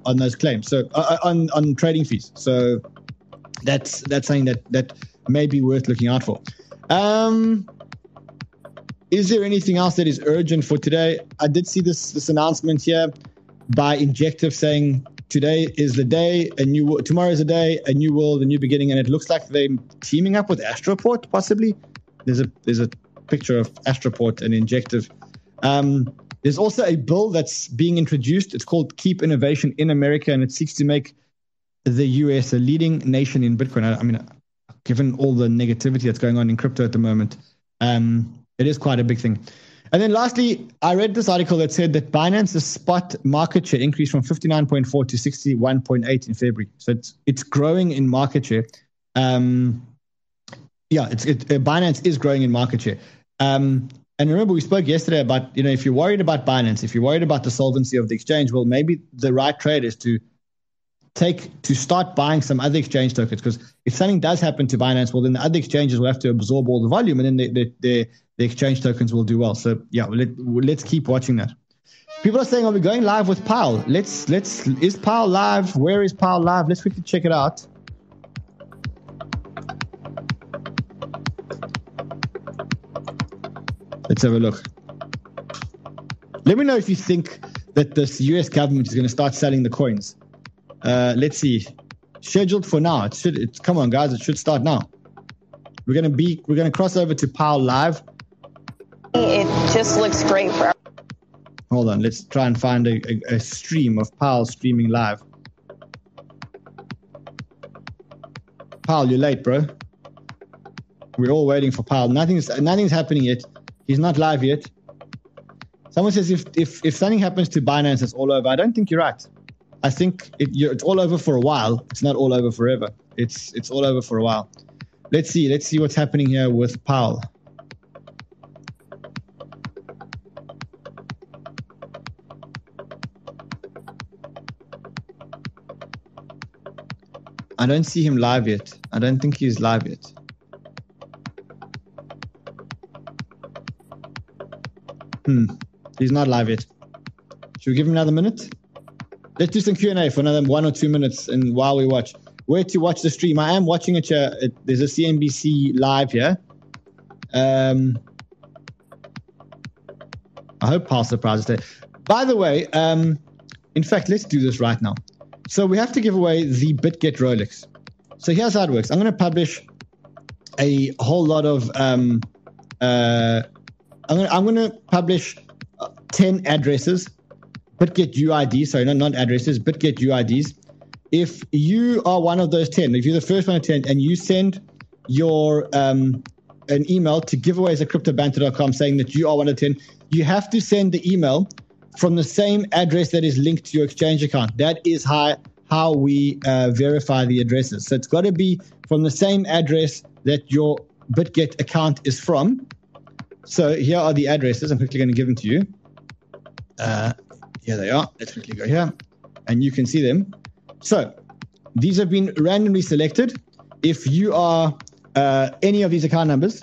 on those claims. So uh, uh, on on trading fees. So that's that's something that that may be worth looking out for. Um, is there anything else that is urgent for today? I did see this this announcement here by Injective saying today is the day, a new tomorrow is a day, a new world, a new beginning, and it looks like they're teaming up with Astroport possibly there's a there's a picture of Astroport and Injective. Um, there's also a bill that's being introduced. It's called Keep Innovation in America, and it seeks to make the U.S. a leading nation in Bitcoin. I, I mean, given all the negativity that's going on in crypto at the moment, um, it is quite a big thing. And then lastly, I read this article that said that Binance's spot market share increased from 59.4 to 61.8 in February. So it's it's growing in market share. Um, yeah, it's it, uh, Binance is growing in market share. Um, and remember, we spoke yesterday about you know if you're worried about Binance, if you're worried about the solvency of the exchange, well, maybe the right trade is to take to start buying some other exchange tokens because if something does happen to Binance, well, then the other exchanges will have to absorb all the volume, and then the the, the, the exchange tokens will do well. So yeah, let, let's keep watching that. People are saying, "Are we going live with Powell?" Let's let's is Powell live? Where is Powell live? Let's quickly check it out. Let's have a look. Let me know if you think that this US government is going to start selling the coins. Uh, let's see. Scheduled for now. It should. It's, come on, guys. It should start now. We're gonna be. We're gonna cross over to Powell Live. It just looks great for. Hold on. Let's try and find a, a, a stream of Powell streaming live. Powell, you're late, bro. We're all waiting for Powell. Nothing's nothing's happening yet. He's not live yet. Someone says if if if something happens to Binance, it's all over. I don't think you're right. I think it, it's all over for a while. It's not all over forever. It's it's all over for a while. Let's see. Let's see what's happening here with Powell. I don't see him live yet. I don't think he's live yet. Hmm. He's not live yet. Should we give him another minute? Let's do some Q and A for another one or two minutes, and while we watch, where to watch the stream? I am watching it. Uh, there's a CNBC live here. Um, I hope Powell surprises today. By the way, um, in fact, let's do this right now. So we have to give away the BitGet Rolex. So here's how it works. I'm going to publish a whole lot of. Um, uh, I'm going. To publish uh, ten addresses, BitGet UIDs. Sorry, not not addresses, BitGet UIDs. If you are one of those ten, if you're the first one of ten, and you send your um, an email to giveaways at cryptobanter.com saying that you are one of ten, you have to send the email from the same address that is linked to your exchange account. That is how how we uh, verify the addresses. So it's got to be from the same address that your BitGet account is from. So here are the addresses. I'm quickly going to give them to you. Uh, here they are. Let's quickly go here, and you can see them. So these have been randomly selected. If you are uh, any of these account numbers,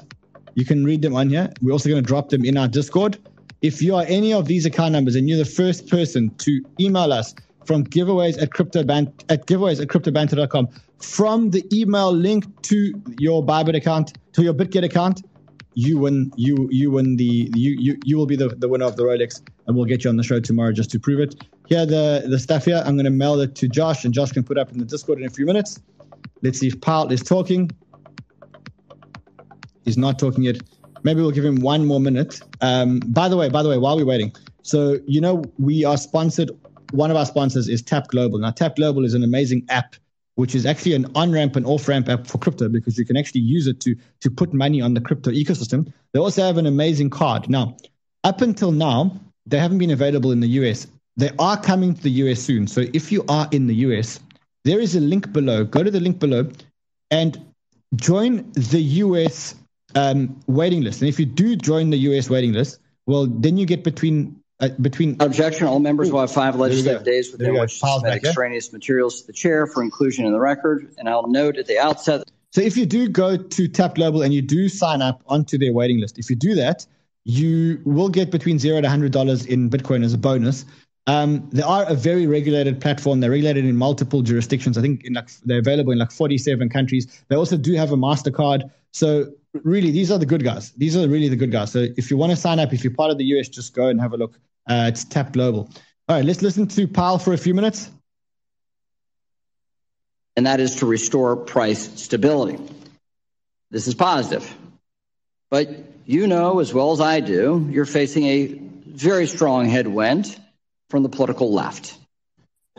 you can read them on here. We're also going to drop them in our Discord. If you are any of these account numbers and you're the first person to email us from giveaways at cryptoban at giveaways at cryptobanter.com from the email link to your Bybit account to your BitGet account, you win you you win the you you, you will be the, the winner of the Rolex and we'll get you on the show tomorrow just to prove it. Here the the stuff here. I'm gonna mail it to Josh and Josh can put up in the Discord in a few minutes. Let's see if Powell is talking. He's not talking yet. Maybe we'll give him one more minute. Um, by the way, by the way, while we're waiting, so you know we are sponsored. One of our sponsors is Tap Global. Now, Tap Global is an amazing app, which is actually an on-ramp and off-ramp app for crypto because you can actually use it to to put money on the crypto ecosystem. They also have an amazing card. Now, up until now, they haven't been available in the US. They are coming to the US soon. So if you are in the US, there is a link below. Go to the link below and join the US um, waiting list. And if you do join the US waiting list, well, then you get between uh, between objection. All members will have five legislative days within which to submit extraneous materials to the chair for inclusion in the record. And I'll note at the outset. So if you do go to Tap Global and you do sign up onto their waiting list, if you do that, you will get between zero to hundred dollars in Bitcoin as a bonus. Um, they are a very regulated platform. They're regulated in multiple jurisdictions. I think like, they're available in like 47 countries. They also do have a MasterCard. So really, these are the good guys. These are really the good guys. So if you want to sign up, if you're part of the US, just go and have a look. Uh, it's Tap Global. All right, let's listen to Powell for a few minutes. And that is to restore price stability. This is positive. But you know as well as I do, you're facing a very strong headwind from the political left.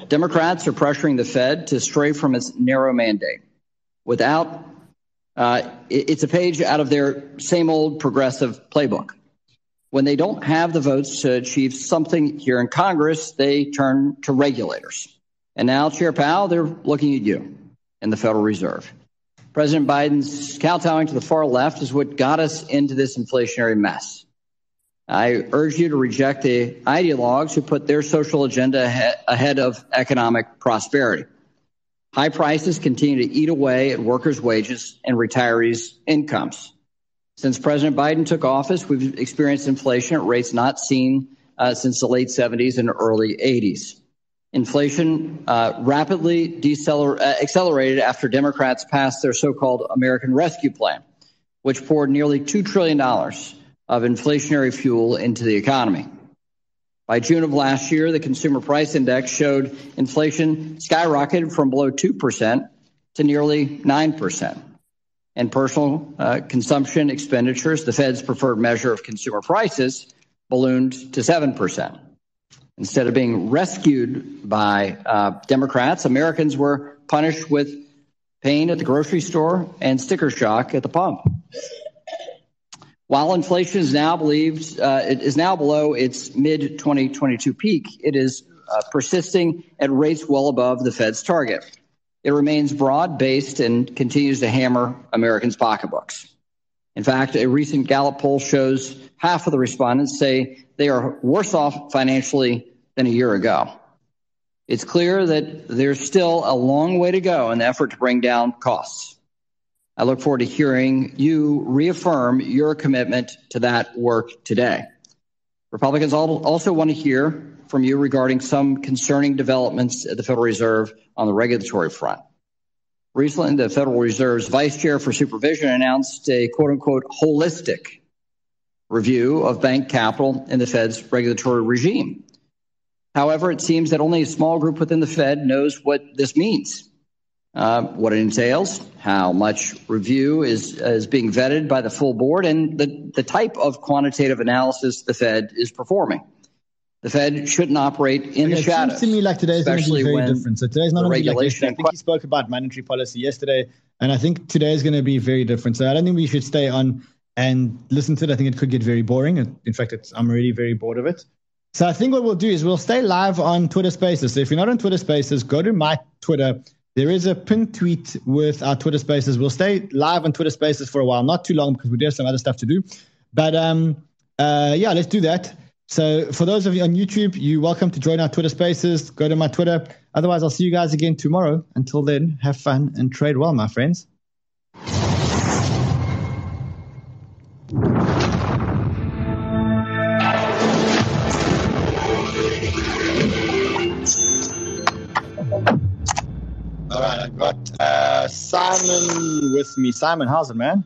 Democrats are pressuring the Fed to stray from its narrow mandate. Without, uh, it's a page out of their same old progressive playbook. When they don't have the votes to achieve something here in Congress, they turn to regulators. And now, Chair Powell, they're looking at you and the Federal Reserve. President Biden's kowtowing to the far left is what got us into this inflationary mess. I urge you to reject the ideologues who put their social agenda ahead of economic prosperity. High prices continue to eat away at workers' wages and retirees' incomes. Since President Biden took office, we've experienced inflation at rates not seen uh, since the late 70s and early 80s. Inflation uh, rapidly deceler- uh, accelerated after Democrats passed their so called American Rescue Plan, which poured nearly $2 trillion of inflationary fuel into the economy. By June of last year, the consumer price index showed inflation skyrocketed from below 2% to nearly 9%. And personal uh, consumption expenditures, the Fed's preferred measure of consumer prices, ballooned to 7%. Instead of being rescued by uh, Democrats, Americans were punished with pain at the grocery store and sticker shock at the pump. While inflation is now believed uh, it is now below its mid 2022 peak, it is uh, persisting at rates well above the Fed's target. It remains broad based and continues to hammer Americans' pocketbooks. In fact, a recent Gallup poll shows half of the respondents say they are worse off financially than a year ago. It's clear that there's still a long way to go in the effort to bring down costs. I look forward to hearing you reaffirm your commitment to that work today. Republicans also want to hear from you regarding some concerning developments at the Federal Reserve on the regulatory front. Recently, the Federal Reserve's vice chair for supervision announced a quote unquote holistic review of bank capital in the Fed's regulatory regime. However, it seems that only a small group within the Fed knows what this means, uh, what it entails, how much review is, is being vetted by the full board, and the, the type of quantitative analysis the Fed is performing. The Fed shouldn't operate in it the shadows. It seems to me like today's going to be very different. So today's not going to be like yesterday. I think he spoke about monetary policy yesterday, and I think today is going to be very different. So I don't think we should stay on and listen to it. I think it could get very boring. In fact, it's, I'm already very bored of it. So I think what we'll do is we'll stay live on Twitter Spaces. So if you're not on Twitter Spaces, go to my Twitter. There is a pinned tweet with our Twitter Spaces. We'll stay live on Twitter Spaces for a while, not too long because we do have some other stuff to do. But um, uh, yeah, let's do that. So for those of you on YouTube, you're welcome to join our Twitter Spaces. Go to my Twitter. Otherwise, I'll see you guys again tomorrow. Until then, have fun and trade well, my friends. All right, I've got uh, Simon with me. Simon, how's it, man?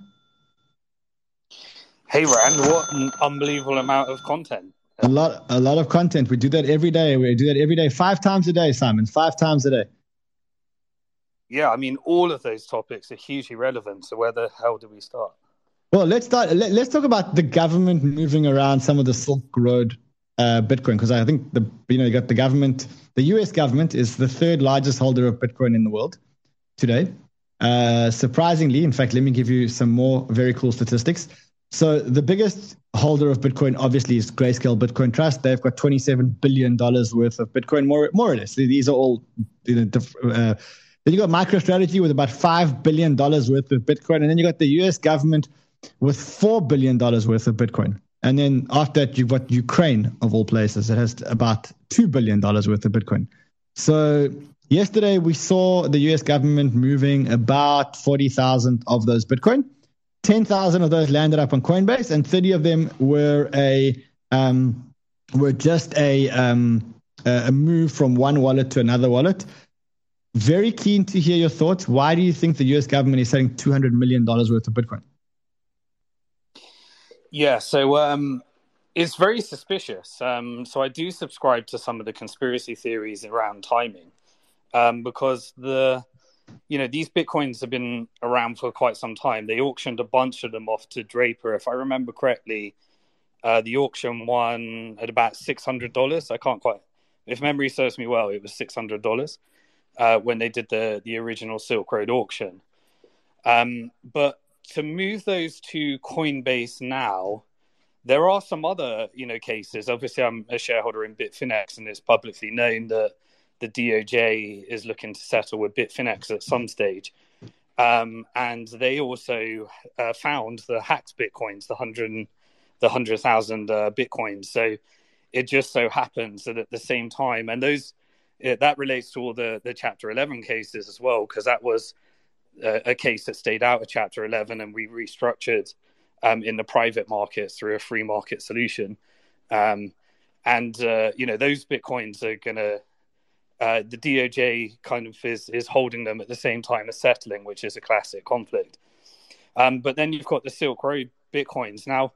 Hey, Ran, what an unbelievable amount of content. A lot, a lot of content. We do that every day. We do that every day, five times a day, Simon. Five times a day. Yeah, I mean, all of those topics are hugely relevant. So, where the hell do we start? Well, let's start. Let, us talk about the government moving around some of the Silk Road uh, Bitcoin because I think the you know you got the government. The U.S. government is the third largest holder of Bitcoin in the world today. Uh, surprisingly, in fact, let me give you some more very cool statistics. So the biggest holder of Bitcoin obviously is Grayscale Bitcoin Trust. They've got $27 billion worth of Bitcoin, more, more or less. These are all, uh, then you got MicroStrategy with about $5 billion worth of Bitcoin. And then you got the US government with $4 billion worth of Bitcoin. And then after that, you've got Ukraine, of all places, that has about $2 billion worth of Bitcoin. So yesterday, we saw the US government moving about 40,000 of those Bitcoin. 10,000 of those landed up on Coinbase, and 30 of them were a um, were just a um, a move from one wallet to another wallet. Very keen to hear your thoughts. Why do you think the U.S. government is selling 200 million dollars worth of Bitcoin? Yeah, so um, it's very suspicious. Um, so I do subscribe to some of the conspiracy theories around timing, um, because the you know, these bitcoins have been around for quite some time. They auctioned a bunch of them off to Draper, if I remember correctly. Uh, the auction one at about six hundred dollars. I can't quite, if memory serves me well, it was six hundred dollars uh, when they did the the original Silk Road auction. Um, but to move those to Coinbase now, there are some other you know cases. Obviously, I'm a shareholder in Bitfinex, and it's publicly known that the DOJ is looking to settle with Bitfinex at some stage. Um, and they also uh, found the hacked bitcoins, the hundred, the hundred thousand uh, bitcoins. So it just so happens that at the same time, and those it, that relates to all the the Chapter Eleven cases as well, because that was a, a, case that stayed out of Chapter Eleven, and we restructured um, in the private markets through a free market solution. Um, and uh, you know those bitcoins are going to uh, the DOJ kind of is is holding them at the same time as settling, which is a classic conflict. Um, but then you've got the Silk Road bitcoins. Now,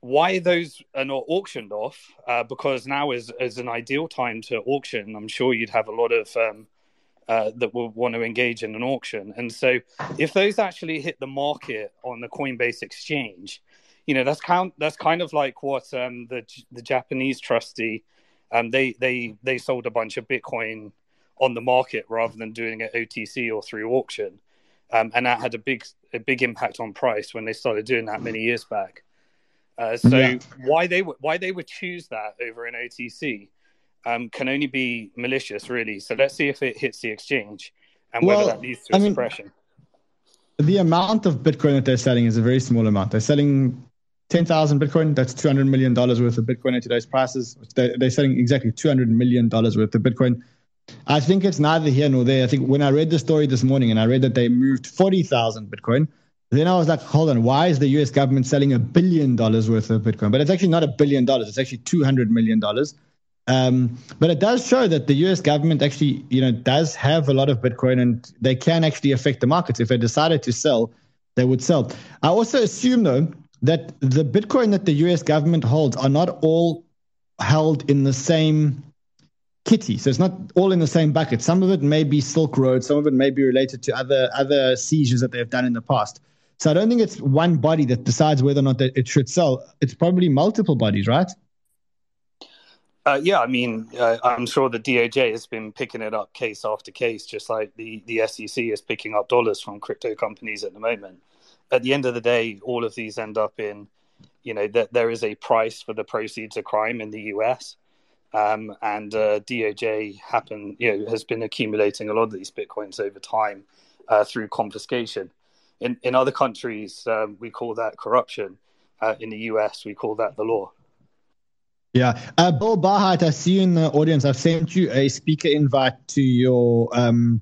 why those are not auctioned off? Uh, because now is is an ideal time to auction. I'm sure you'd have a lot of um, uh, that will want to engage in an auction. And so, if those actually hit the market on the Coinbase exchange, you know that's count that's kind of like what um, the the Japanese trustee um, they they they sold a bunch of Bitcoin on the market rather than doing it OTC or through auction, um, and that had a big a big impact on price when they started doing that many years back. Uh, so yeah. why they would why they would choose that over an OTC um, can only be malicious, really. So let's see if it hits the exchange and well, whether that leads to I suppression. Mean, the amount of Bitcoin that they're selling is a very small amount. They're selling 10,000 Bitcoin, that's $200 million worth of Bitcoin at today's prices. They're, selling exactly $200 million worth of Bitcoin. I think it's neither here nor there. I think when I read the story this morning and I read that they moved 40,000 Bitcoin, then I was like, hold on, why is the US government selling a billion dollars worth of Bitcoin? But it's actually not a billion dollars, it's actually $200 million. Um, but it does show that the US government actually, you know, does have a lot of Bitcoin and they can actually affect the markets. If they decided to sell, they would sell. I also assume, though, that the Bitcoin that the US government holds are not all held in the same kitty. So it's not all in the same bucket. Some of it may be Silk Road, some of it may be related to other other seizures that they've done in the past. So I don't think it's one body that decides whether or not it should sell. It's probably multiple bodies, right? Uh, yeah, I mean, uh, I'm sure the DOJ has been picking it up case after case, just like the, the SEC is picking up dollars from crypto companies at the moment. At the end of the day, all of these end up in, you know, that there is a price for the proceeds of crime in the US. Um, and uh, DOJ happen, you know, has been accumulating a lot of these bitcoins over time uh, through confiscation. In in other countries, um, we call that corruption. Uh, in the US, we call that the law. Yeah. Uh, Bill Barhydt, I see you in the audience. I've sent you a speaker invite to your um,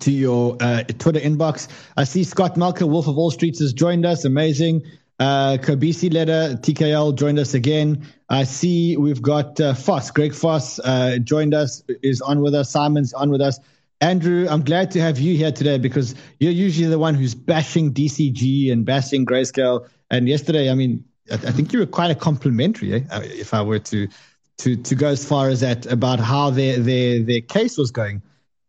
to your uh, Twitter inbox. I see Scott Melker, Wolf of Wall Street, has joined us. Amazing. Uh, Kobeissi Letter, TKL joined us again. I see we've got uh, Foss, Greg Foss uh, joined us, is on with us. Simon's on with us. Andrew, I'm glad to have you here today because you're usually the one who's bashing DCG and bashing Grayscale. And yesterday, I mean, I, think you were quite a complimentary, eh? Uh, if I were to to to go as far as that about how their their their case was going.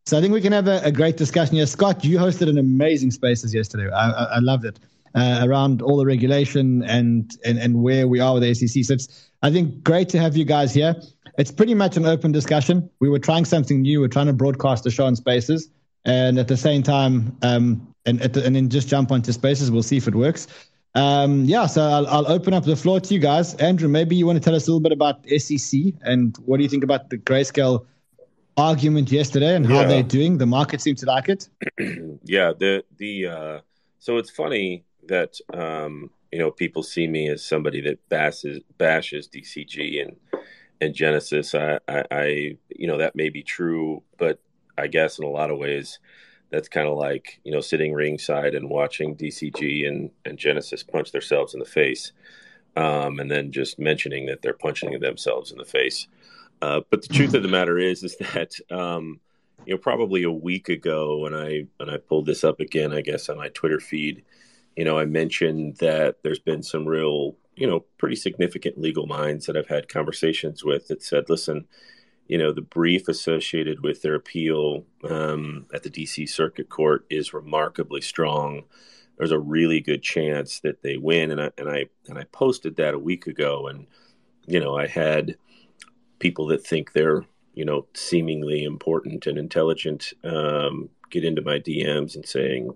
So I think we can have a, a great discussion here. Scott, you hosted an amazing spaces yesterday. I, I, I loved it uh, around all the regulation and, and and where we are with the SEC. So it's I think great to have you guys here. It's pretty much an open discussion. We were trying something new. We're trying to broadcast the show on Spaces, and at the same time, um, and the, and then just jump onto Spaces. We'll see if it works. Um, yeah, so I'll, I'll, open up the floor to you guys. Andrew, maybe you want to tell us a little bit about SEC and what do you think about the grayscale argument yesterday and how yeah. they're doing? The market seems to like it. [clears throat] yeah, the the uh, so it's funny that um, you know people see me as somebody that bashes bashes DCG and and Genesis. I, I, I you know that may be true, but I guess in a lot of ways that's kind of like you know sitting ringside and watching DCG and, and Genesis punch themselves in the face, um, and then just mentioning that they're punching themselves in the face. Uh, but the truth of the [laughs] matter is, is that um, you know probably a week ago when I when I pulled this up again, I guess on my Twitter feed, you know I mentioned that there's been some real you know pretty significant legal minds that I've had conversations with that said, listen you know, the brief associated with their appeal um, at the DC Circuit Court is remarkably strong. There's a really good chance that they win, and I and I and I posted that a week ago, and you know, I had people that think they're you know seemingly important and intelligent um, get into my DMs and saying,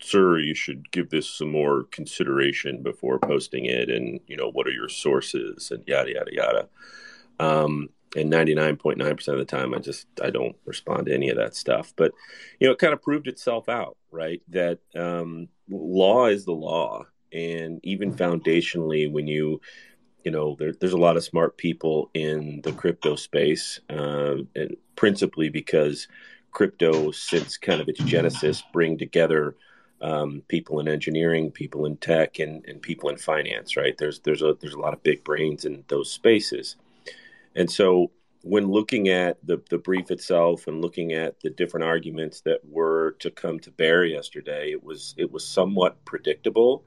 "Sir, you should give this some more consideration before posting it," and you know, what are your sources and yada yada yada. Um, and 99.9% of the time i just i don't respond to any of that stuff. But you know it kind of proved itself out right? That um, law is the law. And even foundationally when you you know there, there's a lot of smart people in the crypto space uh, and principally because crypto since kind of its genesis bring together um, people in engineering, people in tech, and, and people in finance. Right? There's there's a there's a lot of big brains in those spaces, and so when looking at the, the brief itself and looking at the different arguments that were to come to bear yesterday, it was it was somewhat predictable.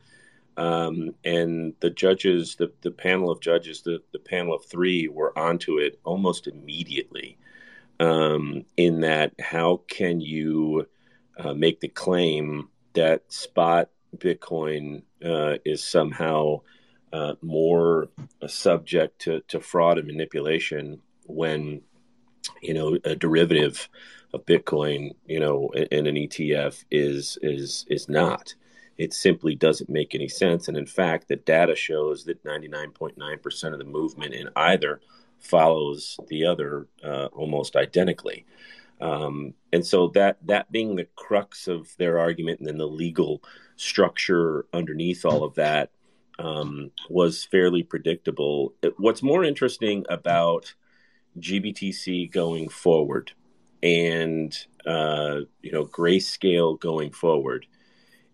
Um, and the judges, the, the panel of judges, the, the panel of three were onto it almost immediately. Um, in that, how can you uh, make the claim that spot Bitcoin uh, is somehow uh, more subject to, to fraud and manipulation when you know a derivative of Bitcoin, you know, in, an ETF is is is not. It simply doesn't make any sense. And in fact, the data shows that 99.9% of the movement in either follows the other uh, almost identically. Um, and so that that being the crux of their argument, and then the legal structure underneath all of that, um, was fairly predictable. What's more interesting about GBTC going forward and uh, you know grayscale going forward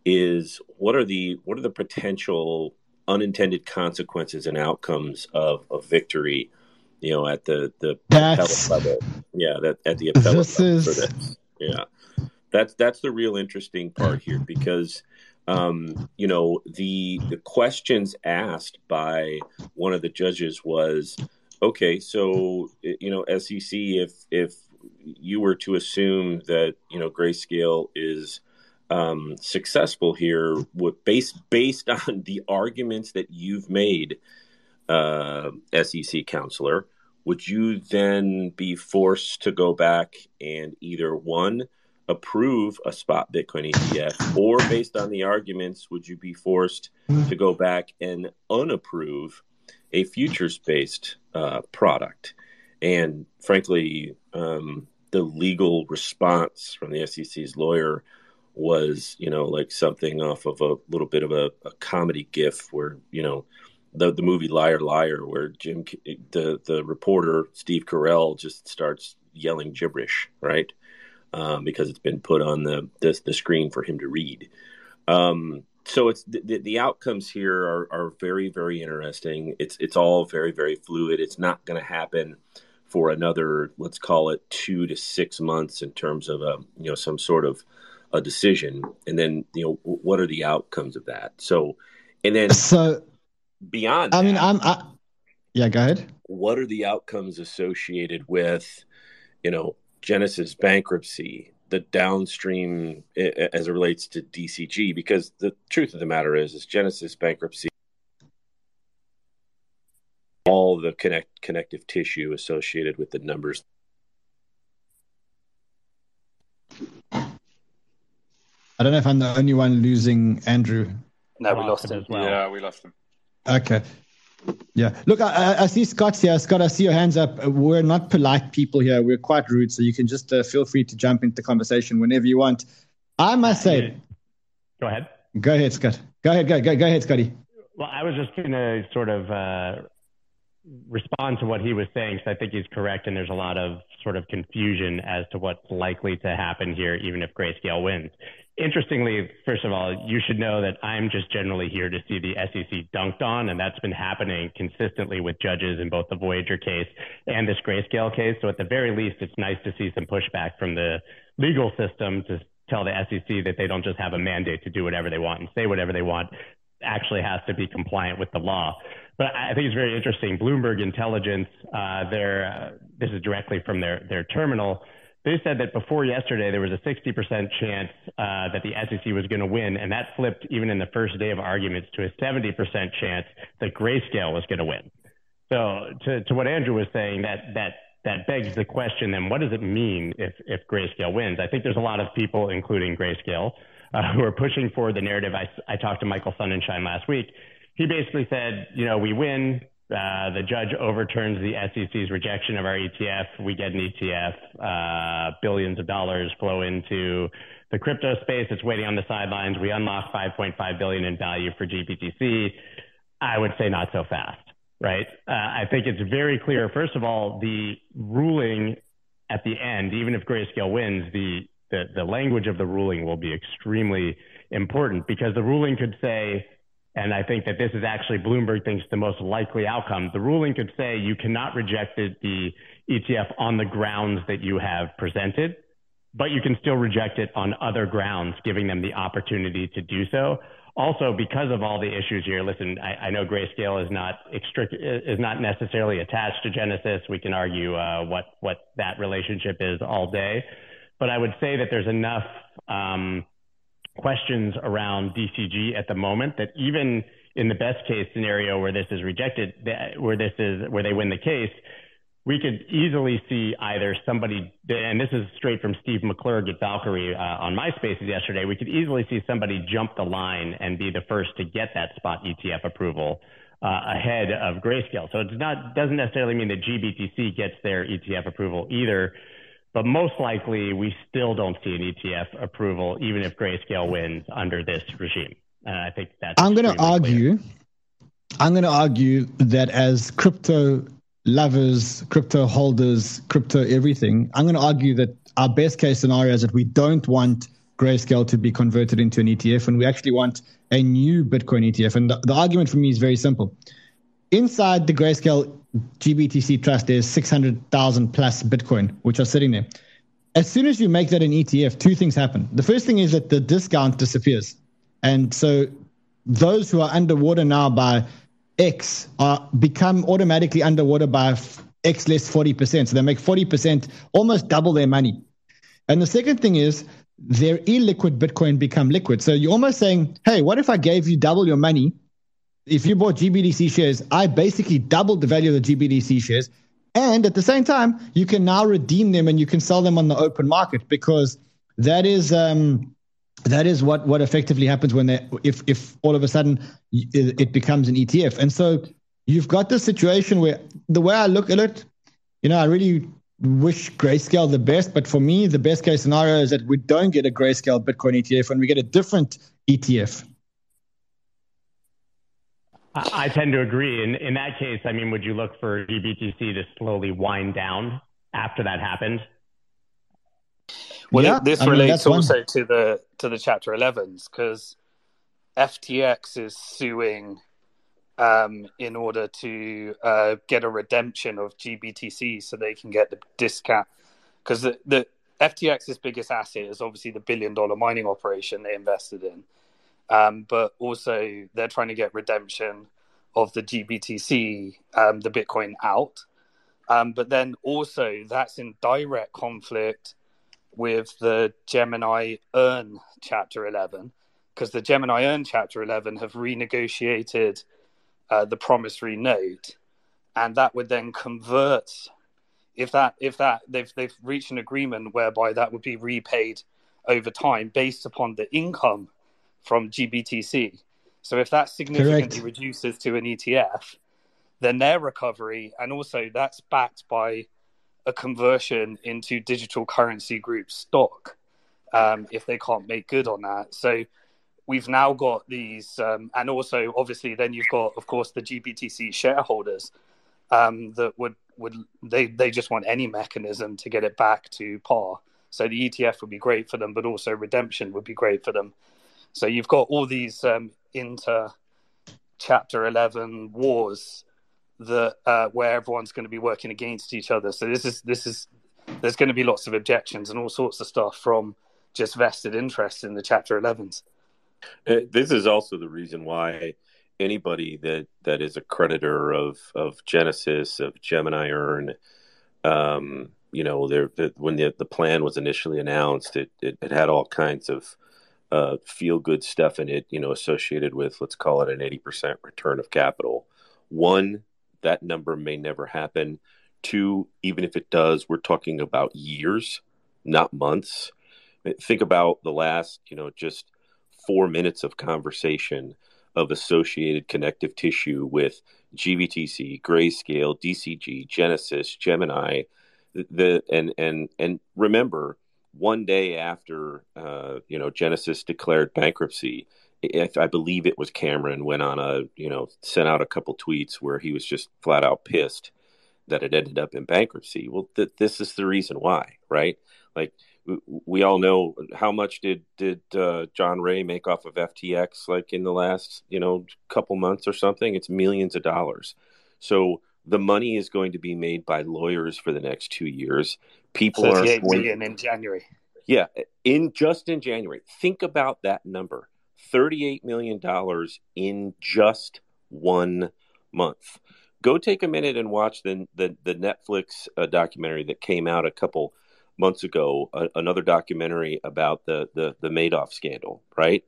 is what are the what are the potential unintended consequences and outcomes of a victory you know at the the appellate level? Yeah that at the appellate this level is... for this. Yeah. That's that's the real interesting part here because um, you know, the the questions asked by one of the judges was, okay, so you know, SEC, if if you were to assume that you know grayscale is um, successful here, what based based [laughs] on the arguments that you've made, uh, SEC counselor, would you then be forced to go back and either one approve a spot Bitcoin ETF, or based on the arguments, would you be forced to go back and unapprove a futures based uh, product? And frankly, um, the legal response from the SEC's lawyer was, you know, like something off of a little bit of a, a comedy gif where, you know, the the movie Liar Liar, where Jim the the reporter Steve Carell just starts yelling gibberish, right? Um, because it's been put on the, the, the screen for him to read. Um, so it's the, the outcomes here are, are very very interesting. It's it's all very very fluid. It's not going to happen for another let's call it two to six months in terms of a you know some sort of a decision, and then you know what are the outcomes of that. So and then so beyond. I that, mean, I'm. I, yeah, go ahead. What are the outcomes associated with you know Genesis bankruptcy, the downstream as it relates to DCG, because the truth of the matter is, is Genesis bankruptcy, all the connect connective tissue associated with the numbers. I don't know if I'm the only one losing Andrew. No, we lost him as well. Yeah, we lost him. Okay. Yeah. Look, I, I, see Scott's here. Scott, I see your hands up. We're not polite people here. We're quite rude. So you can just uh, feel free to jump into conversation whenever you want. I must say. Go ahead. Go ahead, Scott. Go ahead. Go, go, go ahead, Scotty. Well, I was just going to sort of uh, respond to what he was saying because I think he's correct. And there's a lot of sort of confusion as to what's likely to happen here, even if Grayscale wins interestingly, first of all, you should know that I'm just generally here to see the SEC dunked on, and that's been happening consistently with judges in both the Voyager case and this grayscale case. So at the very least, it's nice to see some pushback from the legal system to tell the SEC that they don't just have a mandate to do whatever they want and say whatever they want, actually has to be compliant with the law. But I think it's very interesting. Bloomberg Intelligence, uh, their, uh, this is directly from their, their terminal, they said that before yesterday, there was a 60% chance uh, that the SEC was going to win, and that flipped even in the first day of arguments to a 70% chance that Grayscale was going to win. So, to, to what Andrew was saying, that that that begs the question: then, what does it mean if if Grayscale wins? I think there's a lot of people, including Grayscale, uh, who are pushing for the narrative. I, I talked to Michael Sonnenshein last week. He basically said, you know, we win, uh, the judge overturns the SEC's rejection of our ETF. We get an ETF. Uh, billions of dollars flow into the crypto space. It's waiting on the sidelines. We unlock 5.5 billion in value for GBTC. I would say not so fast, right? Uh, I think it's very clear. First of all, the ruling at the end, even if Grayscale wins, the the, the language of the ruling will be extremely important because the ruling could say and I think that this is actually Bloomberg thinks the most likely outcome. The ruling could say you cannot reject the ETF on the grounds that you have presented, but you can still reject it on other grounds, giving them the opportunity to do so. Also, because of all the issues here, listen, I, I know Grayscale is not extric- is not necessarily attached to Genesis. We can argue uh, what what that relationship is all day, but I would say that there's enough. Um, questions around DCG at the moment that even in the best case scenario where this is rejected, where this is where they win the case, we could easily see either somebody, and this is straight from Steve McClurg at Valkyrie uh, on MySpaces yesterday. We could easily see somebody jump the line and be the first to get that spot ETF approval uh, ahead of Grayscale. So it's not doesn't necessarily mean that GBTC gets their ETF approval either. But most likely, we still don't see an ETF approval, even if Grayscale wins under this regime. And I think that's. I'm going to argue. Clear. I'm going to argue that as crypto lovers, crypto holders, crypto everything, I'm going to argue that our best case scenario is that we don't want Grayscale to be converted into an ETF, and we actually want a new Bitcoin ETF. And the, the argument for me is very simple. Inside the Grayscale GBTC Trust, there's 600,000 plus Bitcoin, which are sitting there. As soon as you make that an ETF, two things happen. The first thing is that the discount disappears. And so those who are underwater now by X are become automatically underwater by X less 40%. So they make 40%, almost double their money. And the second thing is their illiquid Bitcoin become liquid. So you're almost saying, hey, what if I gave you double your money? If you bought GBTC shares, I basically doubled the value of the GBTC shares. And at the same time, you can now redeem them and you can sell them on the open market because that is um, that is what what effectively happens when they if if all of a sudden it becomes an ETF. And so you've got this situation where the way I look at it, you know, I really wish grayscale the best, but for me, the best case scenario is that we don't get a grayscale Bitcoin ETF and we get a different ETF. I tend to agree. In in that case, I mean, would you look for GBTC to slowly wind down after that happened? Well, yeah, this I relates mean, also one. to the to the Chapter 11s because FTX is suing um, in order to uh, get a redemption of GBTC so they can get the discount. Because the, the FTX's biggest asset is obviously the billion dollar mining operation they invested in. Um, but also, they're trying to get redemption of the GBTC, um, the Bitcoin out. Um, but then also, that's in direct conflict with the Gemini Earn Chapter 11, because the Gemini Earn Chapter 11 have renegotiated uh, the promissory note, and that would then convert. If that if that they've they've reached an agreement whereby that would be repaid over time based upon the income from GBTC. So if that significantly Correct. reduces to an ETF, then their recovery and also that's backed by a conversion into digital currency group stock um, if they can't make good on that. So we've now got these, um, and also obviously then you've got, of course, the GBTC shareholders um, that would would they they just want any mechanism to get it back to par. So the ETF would be great for them, but also redemption would be great for them. So you've got all these um, inter chapter 11 wars that uh, where everyone's going to be working against each other. So this is this is there's going to be lots of objections and all sorts of stuff from just vested interests in the chapter 11s. Uh, this is also the reason why anybody that, that is a creditor of, of Genesis, of Gemini Earn, um, you know, there when the, the plan was initially announced, it, it, it had all kinds of uh, feel good stuff in it, you know, associated with let's call it an 80% return of capital. One, that number may never happen. Two, even if it does, we're talking about years, not months. Think about the last, you know, just four minutes of conversation of associated connective tissue with GBTC, Grayscale, DCG, Genesis, Gemini, the and and and remember, one day after uh, you know Genesis declared bankruptcy, I believe it was Cameron went on a you know sent out a couple tweets where he was just flat out pissed that it ended up in bankruptcy. Well, th- this is the reason why, right? Like we all know how much did did uh, John Ray make off of FTX like in the last you know couple months or something? It's millions of dollars. So the money is going to be made by lawyers for the next two years. People are million in January. Yeah, in just in January. Think about that number: thirty-eight million dollars in just one month. Go take a minute and watch the the, the Netflix uh, documentary that came out a couple months ago a, another documentary about the, the the Madoff scandal, right?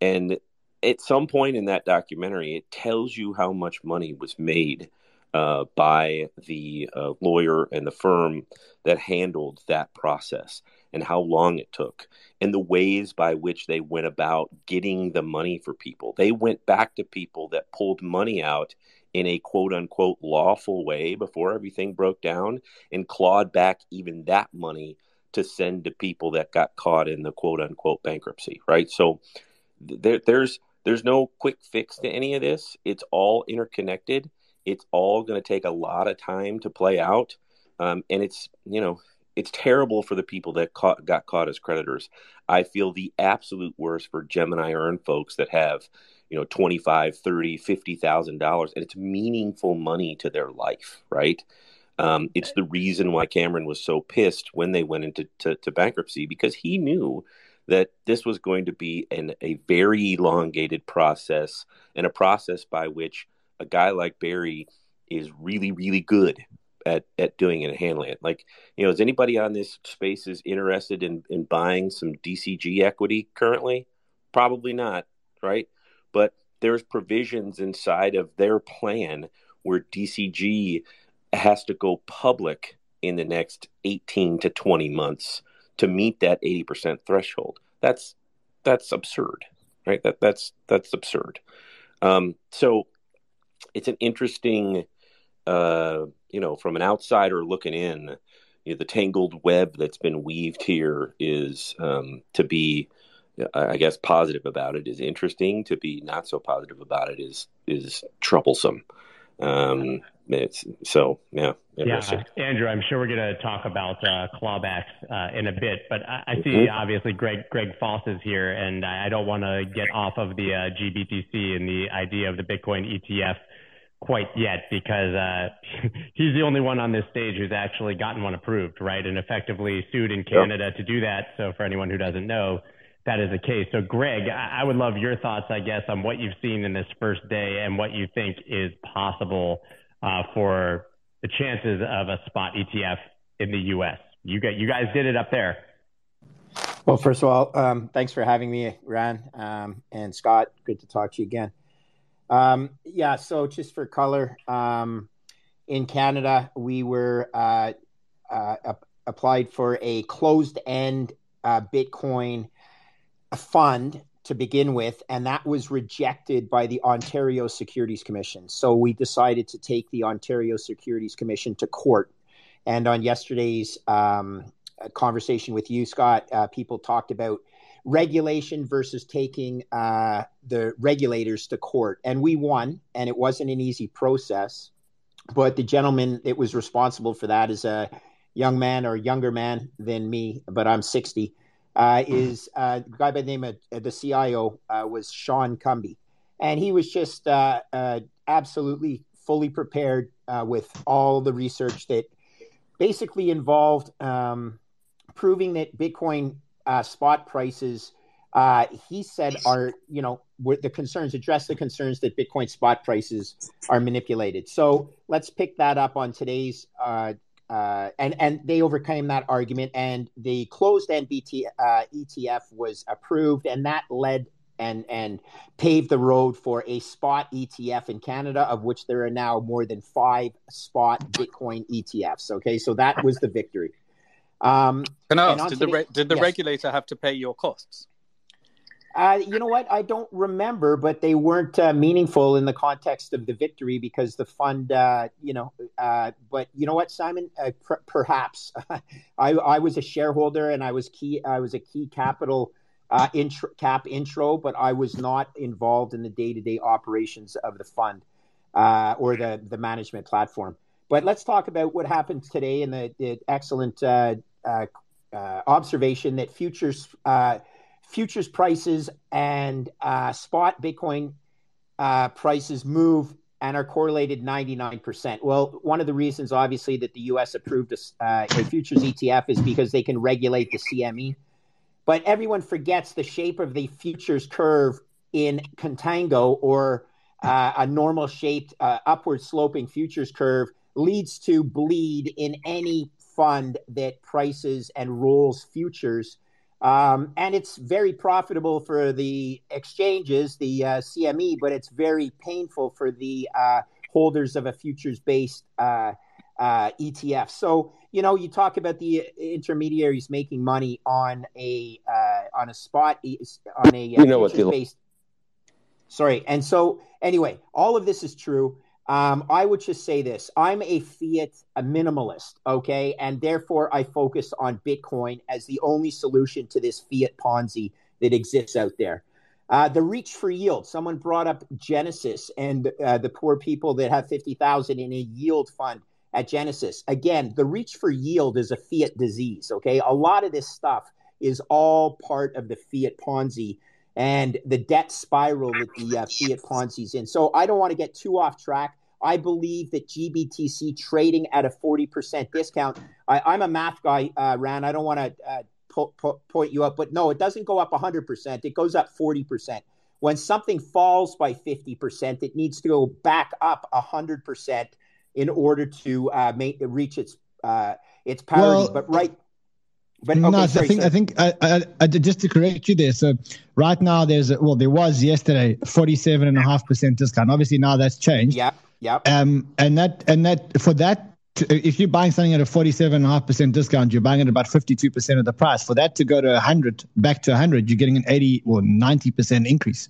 And at some point in that documentary, it tells you how much money was made uh, by the uh, lawyer and the firm that handled that process and how long it took and the ways by which they went about getting the money for people. They went back to people that pulled money out in a quote unquote lawful way before everything broke down and clawed back even that money to send to people that got caught in the quote unquote bankruptcy, right? So there, there's there's no quick fix to any of this. It's all interconnected. It's all going to take a lot of time to play out, um, and it's you know it's terrible for the people that caught, got caught as creditors. I feel the absolute worst for Gemini Earn folks that have you know 25 30 50 thousand dollars and it's meaningful money to their life right um, it's the reason why cameron was so pissed when they went into to, to bankruptcy because he knew that this was going to be an, a very elongated process and a process by which a guy like Barry is really, really good at, at doing it and handling it. Like, you know, is anybody on this space is interested in, in buying some DCG equity currently? Probably not, right? But there's provisions inside of their plan where DCG has to go public in the next 18 to 20 months to meet that 80% threshold. That's that's absurd, right? That that's that's absurd. Um, so it's an interesting, uh, you know, from an outsider looking in, you know, the tangled web that's been weaved here is um, to be, I guess, positive about it is interesting. To be not so positive about it is is troublesome. Um, it's so yeah. Yeah, Andrew, I'm sure we're going to talk about uh, clawbacks uh, in a bit, but I, I see mm-hmm. obviously Greg Greg Foss is here, and I don't want to get off of the uh, GBTC and the idea of the Bitcoin ETF quite yet because uh, [laughs] he's the only one on this stage who's actually gotten one approved, right, and effectively sued in Canada yep. to do that. So for anyone who doesn't know, that is the case. So Greg, I, I would love your thoughts, I guess, on what you've seen in this first day and what you think is possible uh, for the chances of a spot ETF in the U.S. You get, you guys did it up there. Well, first of all, um, thanks for having me, Ran um, and Scott. Good to talk to you again. Um, yeah, so just for color, um, in Canada, we were uh, uh, applied for a closed-end uh, Bitcoin fund to begin with, and that was rejected by the Ontario Securities Commission. So we decided to take the Ontario Securities Commission to court. And on yesterday's um, conversation with you, Scott, uh, people talked about regulation versus taking uh, the regulators to court. And we won, and it wasn't an easy process. But the gentleman that was responsible for that is a young man or younger man than me, but I'm 60 uh, is uh, a guy by the name of the CIO uh, was Sean Cumby, and he was just uh, uh, absolutely fully prepared with all the research that basically involved um, proving that Bitcoin spot prices. he said are you know the concerns address the concerns that Bitcoin spot prices are manipulated. So let's pick that up on today's uh, and and they overcame that argument, and the closed-end BT, uh, ETF was approved, and that led and and paved the road for a spot ETF in Canada, of which there are now more than five spot Bitcoin ETFs. Okay, so that was the victory. Um, Can I ask, did the re- did the yes. regulator have to pay your costs? Uh, you know what? I don't remember, but they weren't uh, meaningful in the context of the victory because the fund, uh, you know. Uh, but you know what, Simon? Uh, per- perhaps [laughs] I, I was a shareholder and I was key. I was a key capital uh, intro, cap intro, but I was not involved in the day to day operations of the fund or the the management platform. But let's talk about what happened today and the, the excellent observation that futures futures prices and uh, spot Bitcoin uh, prices move and are correlated 99%. Well, one of the reasons, obviously, that the US approved a, uh, a futures ETF is because they can regulate the CME. But everyone forgets the shape of the futures curve in contango or uh, a normal shaped uh, upward sloping futures curve leads to bleed in any fund that prices and rolls futures um, and it's very profitable for the exchanges, the uh, CME, but it's very painful for the uh, holders of a futures based uh, uh ETF. So, you know, you talk about the intermediaries making money on a uh, on a spot on a uh, you know futures based. Sorry, and so anyway, all of this is true. Um, I would just say this I'm a fiat a minimalist, okay? And therefore, I focus on Bitcoin as the only solution to this fiat Ponzi that exists out there. Uh, the reach for yield. Someone brought up Genesis and uh, the poor people that have 50,000 in a yield fund at Genesis. Again, the reach for yield is a fiat disease, okay? A lot of this stuff is all part of the fiat Ponzi and the debt spiral that the uh, fiat Ponzi's in. So I don't want to get too off track. I believe that GBTC trading at a 40% discount. I, am a math guy, uh, Ran. I don't want to uh, po- po- point you up, but no, it doesn't go up 100%. It goes up 40%. When something falls by 50%, it needs to go back up 100% in order to uh, make, reach its uh, its parity. Well, but right. But okay, no, sorry, I think sorry. I think I, I, I, just to correct you there. So right now there's a, well there was yesterday forty seven and a half percent discount. Obviously now that's changed. Yeah, yeah. Um, and that and that for that if you're buying something at a forty seven and a half percent discount, you're buying it at about fifty two percent of the price. For that to go to hundred back to hundred, you're getting an eighty or ninety percent increase.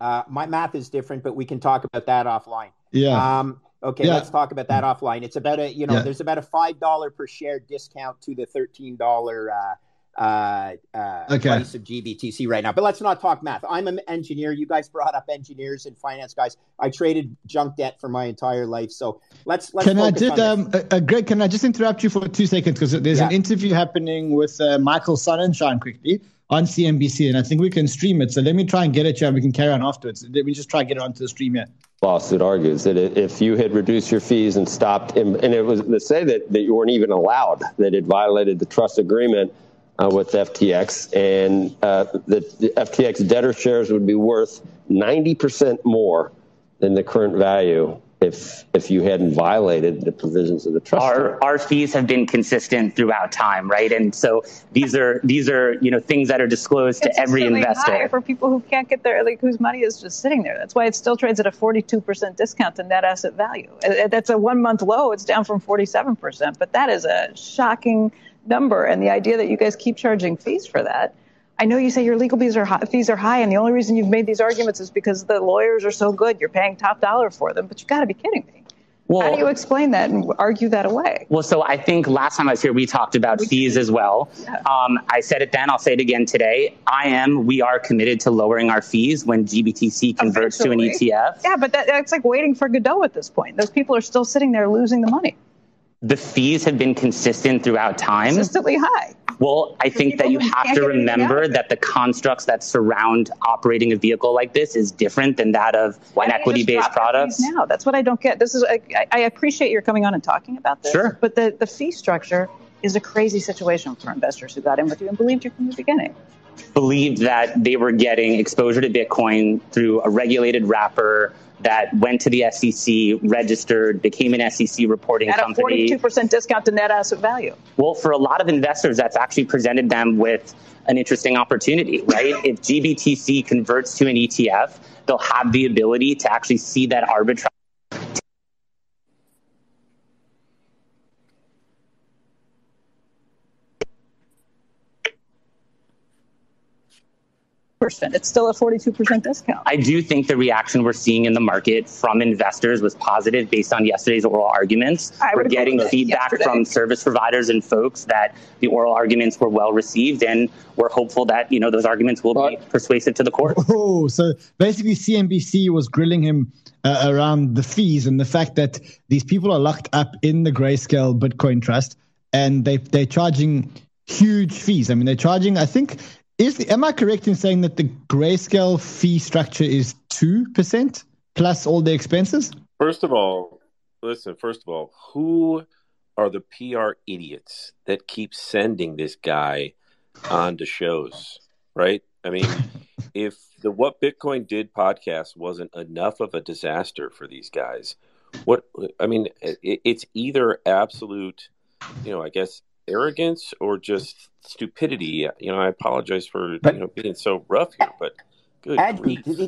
Uh, my math is different, but we can talk about that offline. Yeah. Um, okay, Yeah. let's talk about that offline. It's about a you know Yeah. there's about a five dollar per share discount to the thirteen dollar uh, uh, uh, Okay. price of GBTC right now. But let's not talk math. I'm an engineer. You guys brought up engineers and finance guys. I traded junk debt for my entire life. So let's let's Can I focus just, on um, uh, uh, Greg? Can I just interrupt you for two seconds because there's an interview happening with uh, Michael Sonnenshein quickly on CNBC, and I think we can stream it. So let me try and get it here, and we can carry on afterwards. Let me just try and get it onto the stream here. lawsuit argues that if you had reduced your fees and stopped, and and it was to say that, that you weren't even allowed, that it violated the trust agreement uh, with FTX, and uh, that the FTX debtor shares would be worth 90% more than the current value if if you hadn't violated the provisions of the trust. our our fees have been consistent throughout time, right? And so these are these are you know things that are disclosed to every Consistently investor. high for people who can't get their like whose money is just sitting there. That's why it still trades at a 42% discount to net asset value. Uh, That's a one month low. It's down from 47%, but that is a shocking number. And the idea that you guys keep charging fees for that. I know you say your legal fees are high, fees are high, and the only reason you've made these arguments is because the lawyers are so good. You're paying top dollar for them, but you've got to be kidding me. How do you explain that and argue that away? Well, so I think last time I was here, we talked about fees as well. Um, I said it then, I'll say it again today. I am, we are committed to lowering our fees when GBTC converts to an ETF. Yeah, but that, that's like waiting for Godot at this point. Those people are still sitting there losing the money. The fees have been consistent throughout time. Consistently high. Well, I think that you have to get anything out remember that the constructs that surround operating a vehicle like this is different than that of Why an don't you just equity-based product. Now, that's what I don't get. This is I, I- I appreciate your coming on and talking about this. Sure. But the, the fee structure is a crazy situation for investors who got in with you and believed you from the beginning. believed that they were getting exposure to Bitcoin through a regulated wrapper that went to the SEC, registered, became an SEC reporting At a company. 42% discount to net asset value. Well, for a lot of investors, that's actually presented them with an interesting opportunity, right? if GBTC converts to an ETF, they'll have the ability to actually see that arbitrage. Percent. It's still a 42% discount. I do think the reaction we're seeing in the market from investors was positive based on yesterday's oral arguments. I We're getting feedback yesterday. from service providers and folks that the oral arguments were well received, and we're hopeful that you know those arguments will be persuasive to the court. [laughs] Oh, so basically, CNBC was grilling him uh, around the fees and the fact that these people are locked up in the Grayscale Bitcoin Trust, and they they're charging huge fees. I mean, they're charging. I think is the, am I correct in saying that the Grayscale fee structure is two percent plus all the expenses? First of all, listen, first of all, who are the PR idiots that keep sending this guy on to shows, right? I mean, [laughs] if the What Bitcoin Did podcast wasn't enough of a disaster for these guys, what, I mean, it, it's either absolute, you know, I guess arrogance or just stupidity. You know, I apologize for, you know, being so rough here, but good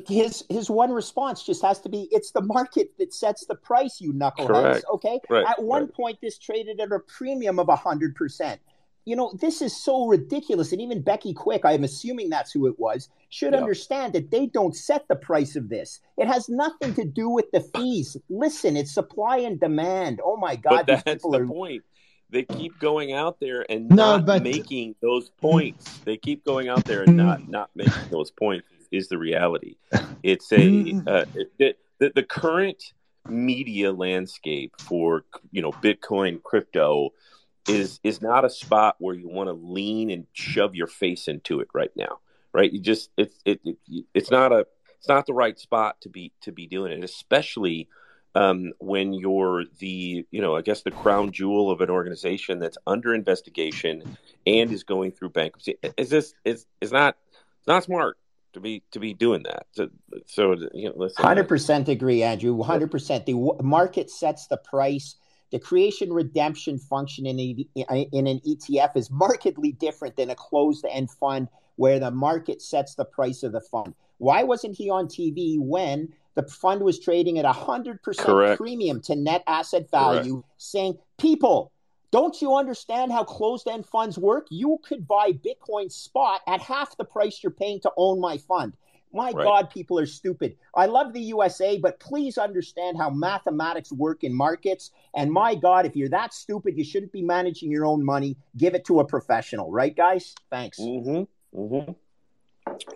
his his one response just has to be, "It's the market that sets the price, you knuckleheads." Correct. Okay. Right, At one right. point, this traded at a premium of hundred percent. You know, this is so ridiculous, and even Becky Quick, I'm assuming that's who it was, should Yeah. understand that they don't set the price of this. It has nothing to do with the fees. Listen, it's supply and demand. Oh my God, But these that's people the are point. They keep going out there and No, not but- making those points. They keep going out there and not not making those points. Is the reality? It's a uh, it, the the current media landscape for you know Bitcoin crypto is is not a spot where you want to lean and shove your face into it right now. Right? You just it's it, it it's not a it's not the right spot to be to be doing it, especially um, when you're the, you know, I guess the crown jewel of an organization that's under investigation and is going through bankruptcy. Is this is is not not smart to be to be doing that. So, so you know, listen. Hundred percent agree, Andrew. One hundred percent. The market sets the price. The creation redemption function in a, in an ETF is markedly different than a closed end fund where the market sets the price of the fund. Why wasn't he on TV when the fund was trading at a 100% Correct. premium to net asset value, Correct. saying, People, don't you understand how closed end funds work? You could buy Bitcoin spot at half the price you're paying to own my fund. My right. God, people are stupid. I love the USA, but please understand how mathematics work in markets. And my God, if you're that stupid, you shouldn't be managing your own money. Give it to a professional, right, guys? Thanks. Mm-hmm. Mm-hmm.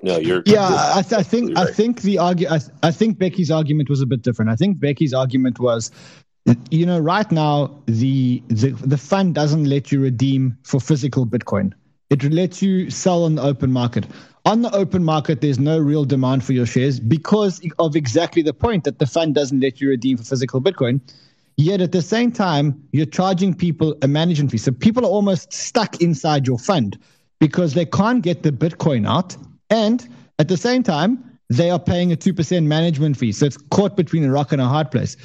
No, you're. Yeah, I, th- I, think right. I think the argu- I, th- I think Becky's argument was a bit different. I think Becky's argument was, you know, right now the the the fund doesn't let you redeem for physical Bitcoin. It lets you sell on the open market. On the open market, there's no real demand for your shares because of exactly the point that the fund doesn't let you redeem for physical Bitcoin. Yet at the same time, you're charging people a management fee. So people are almost stuck inside your fund because they can't get the Bitcoin out and at the same time, they are paying a 2% management fee. So it's caught between a rock and a hard place.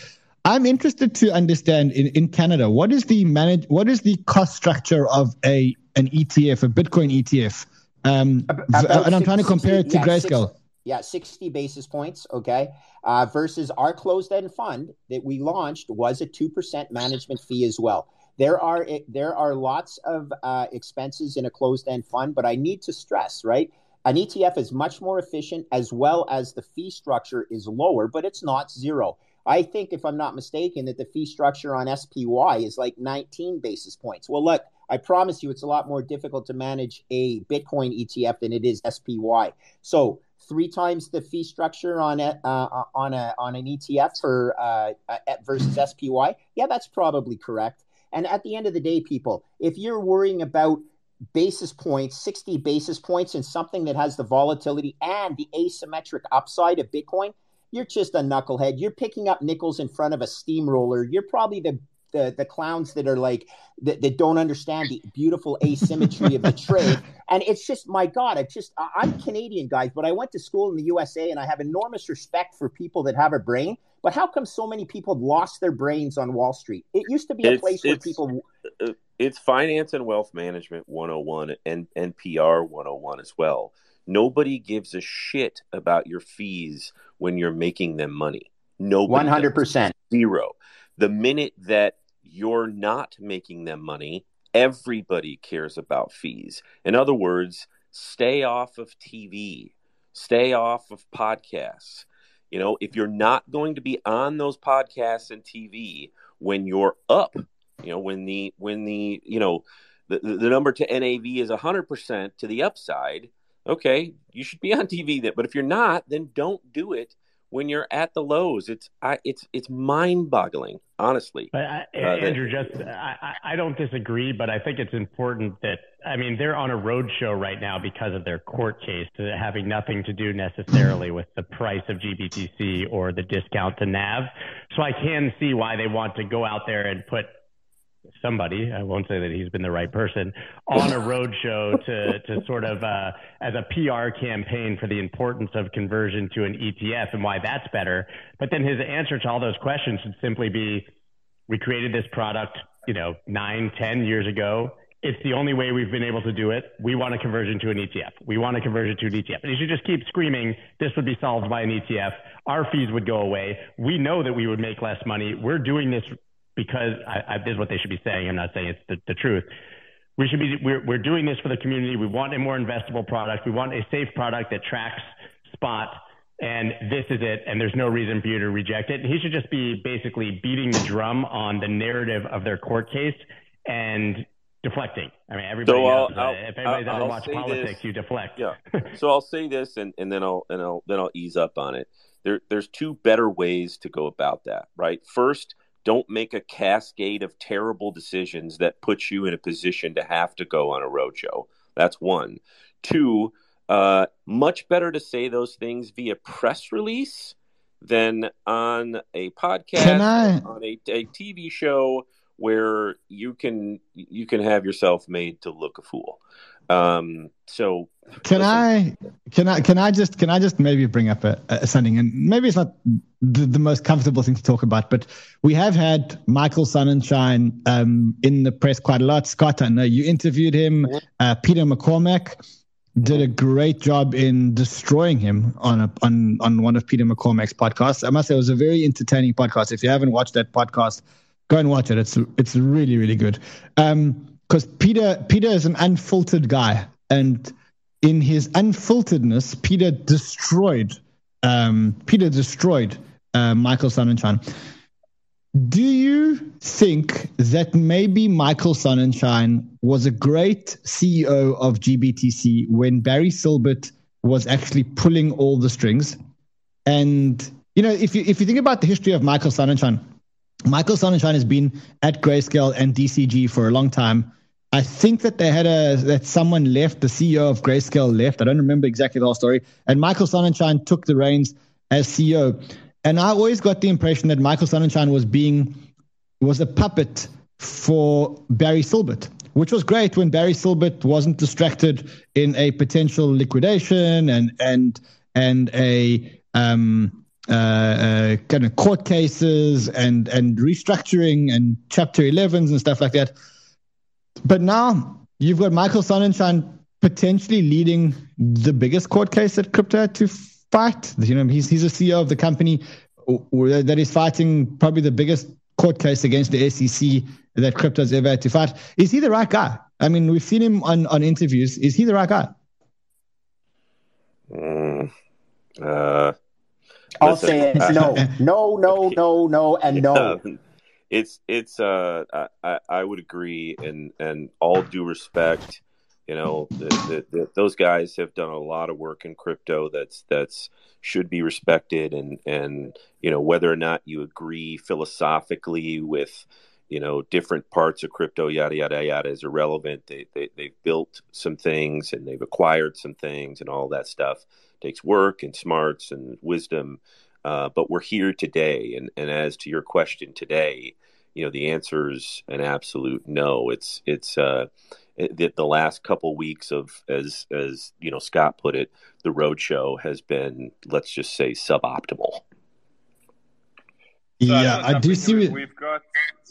I'm interested to understand in, in Canada, what is the manage, what is the cost structure of a an ETF, a Bitcoin ETF? Um, About and I'm trying to compare it to yeah, Grayscale. Six, yeah, 60 basis points, okay, uh, versus our closed-end fund that we launched was a 2% management fee as well. There are there are lots of uh, expenses in a closed-end fund, but I need to stress, right? An ETF is much more efficient as well as the fee structure is lower, but it's not zero. I think, if I'm not mistaken, that the fee structure on SPY is like 19 basis points. Well, look, I promise you, it's a lot more difficult to manage a Bitcoin ETF than it is SPY. So, three times the fee structure on a, uh, on a on an ETF for uh, versus SPY. Yeah, that's probably correct. And at the end of the day, people, if you're worrying about basis points, 60 basis points in something that has the volatility and the asymmetric upside of Bitcoin, you're just a knucklehead. You're picking up nickels in front of a steamroller. You're probably the the, the clowns that are like that, that don't understand the beautiful asymmetry of the trade [laughs] and it's just my god i just i'm canadian guys but i went to school in the usa and i have enormous respect for people that have a brain but how come so many people lost their brains on wall street it used to be a it's, place where people uh, it's finance and wealth management 101 and, and PR 101 as well. Nobody gives a shit about your fees when you're making them money. No, 100%. Zero. The minute that you're not making them money, everybody cares about fees. In other words, stay off of TV, stay off of podcasts. You know, if you're not going to be on those podcasts and TV when you're up you know, when the when the you know the the number to NAV is hundred percent to the upside, okay, you should be on TV. That, but if you're not, then don't do it when you're at the lows. It's I, it's it's mind boggling, honestly. But I, uh, Andrew, that, just I, I don't disagree, but I think it's important that I mean they're on a roadshow right now because of their court case, having nothing to do necessarily with the price of GBTC or the discount to NAV. So I can see why they want to go out there and put somebody, I won't say that he's been the right person, on a roadshow to, to sort of, uh, as a PR campaign for the importance of conversion to an ETF and why that's better. But then his answer to all those questions should simply be, we created this product, you know, nine, ten years ago. It's the only way we've been able to do it. We want a conversion to an ETF. We want a conversion to an ETF. And you should just keep screaming, this would be solved by an ETF. Our fees would go away. We know that we would make less money. We're doing this because I, I, this is what they should be saying. I'm not saying it's the, the truth. We should be, we're, we're doing this for the community. We want a more investable product. We want a safe product that tracks spot and this is it. And there's no reason for you to reject it. He should just be basically beating the drum on the narrative of their court case and deflecting. I mean, everybody so uh, knows I'll, if anybody's I'll, ever I'll watched politics, this. you deflect. Yeah. [laughs] so I'll say this, and, and then I'll and I'll then I'll ease up on it. There, there's two better ways to go about that. Right. First, don't make a cascade of terrible decisions that puts you in a position to have to go on a roadshow. That's one. Two, uh, much better to say those things via press release than on a podcast, on a, a TV show where you can you can have yourself made to look a fool. Um, so Can I can I can I just can I just maybe bring up a, a something and maybe it's not the, the most comfortable thing to talk about, but we have had Michael Sonnenshein um, in the press quite a lot. Scott, I know you interviewed him. Uh, Peter McCormack did a great job in destroying him on a, on on one of Peter McCormack's podcasts. I must say it was a very entertaining podcast. If you haven't watched that podcast, go and watch it. It's it's really really good. Um, because Peter Peter is an unfiltered guy, and in his unfilteredness, Peter destroyed um, Peter destroyed uh, Michael Sonnenshein. Do you think that maybe Michael Sonnenshein was a great CEO of GBTC when Barry Silbert was actually pulling all the strings? And you know, if you if you think about the history of Michael Sonnenshein, Michael Sonnenshein has been at Grayscale and DCG for a long time. I think that they had a that someone left, the CEO of Grayscale left. I don't remember exactly the whole story. And Michael Sonnenshein took the reins as CEO. And I always got the impression that Michael Sonnenshein was being was a puppet for Barry Silbert, which was great when Barry Silbert wasn't distracted in a potential liquidation and and and a um, uh, uh, kind of court cases and and restructuring and Chapter 11s and stuff like that. But now you've got Michael Sonnenshein potentially leading the biggest court case that crypto had to fight. You know, he's he's a CEO of the company that is fighting probably the biggest court case against the SEC that crypto's ever had to fight. Is he the right guy? I mean, we've seen him on, on interviews. Is he the right guy? Mm, uh, I'll listen, say it. uh, No, [laughs] no, no, no, no, and no. [laughs] um, it's it's uh I, I would agree and and all due respect you know the, the, the, those guys have done a lot of work in crypto that's that's should be respected and and you know whether or not you agree philosophically with you know different parts of crypto yada yada yada is irrelevant they, they they've built some things and they've acquired some things and all that stuff takes work and smarts and wisdom uh, but we're here today, and, and as to your question today, you know the answer is an absolute no. It's it's uh, it, the, the last couple weeks of as as you know Scott put it, the roadshow has been let's just say suboptimal. Yeah, I do see. We, it. we've got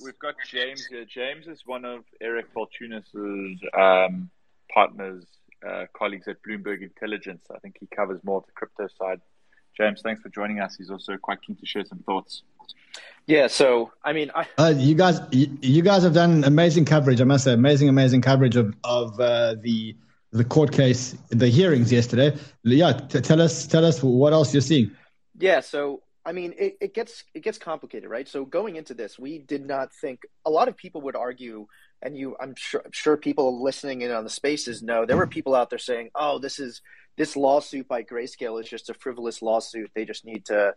we've got James here. James is one of Eric Balchunas' um, partners, uh, colleagues at Bloomberg Intelligence. I think he covers more of the crypto side. James, thanks for joining us. He's also quite keen to share some thoughts. Yeah, so I mean, I, Uh, you guys, you, you guys have done amazing coverage. I must say, amazing, amazing coverage of of uh, the the court case, the hearings yesterday. Yeah, t- tell us, tell us what else you're seeing. yeah, so I mean, it, it gets it gets complicated, right? So going into this, we did not think a lot of people would argue, and you, I'm sure, I'm sure people listening in on the spaces know there were people out there saying, "Oh, this is this lawsuit by Grayscale is just a frivolous lawsuit. They just need to."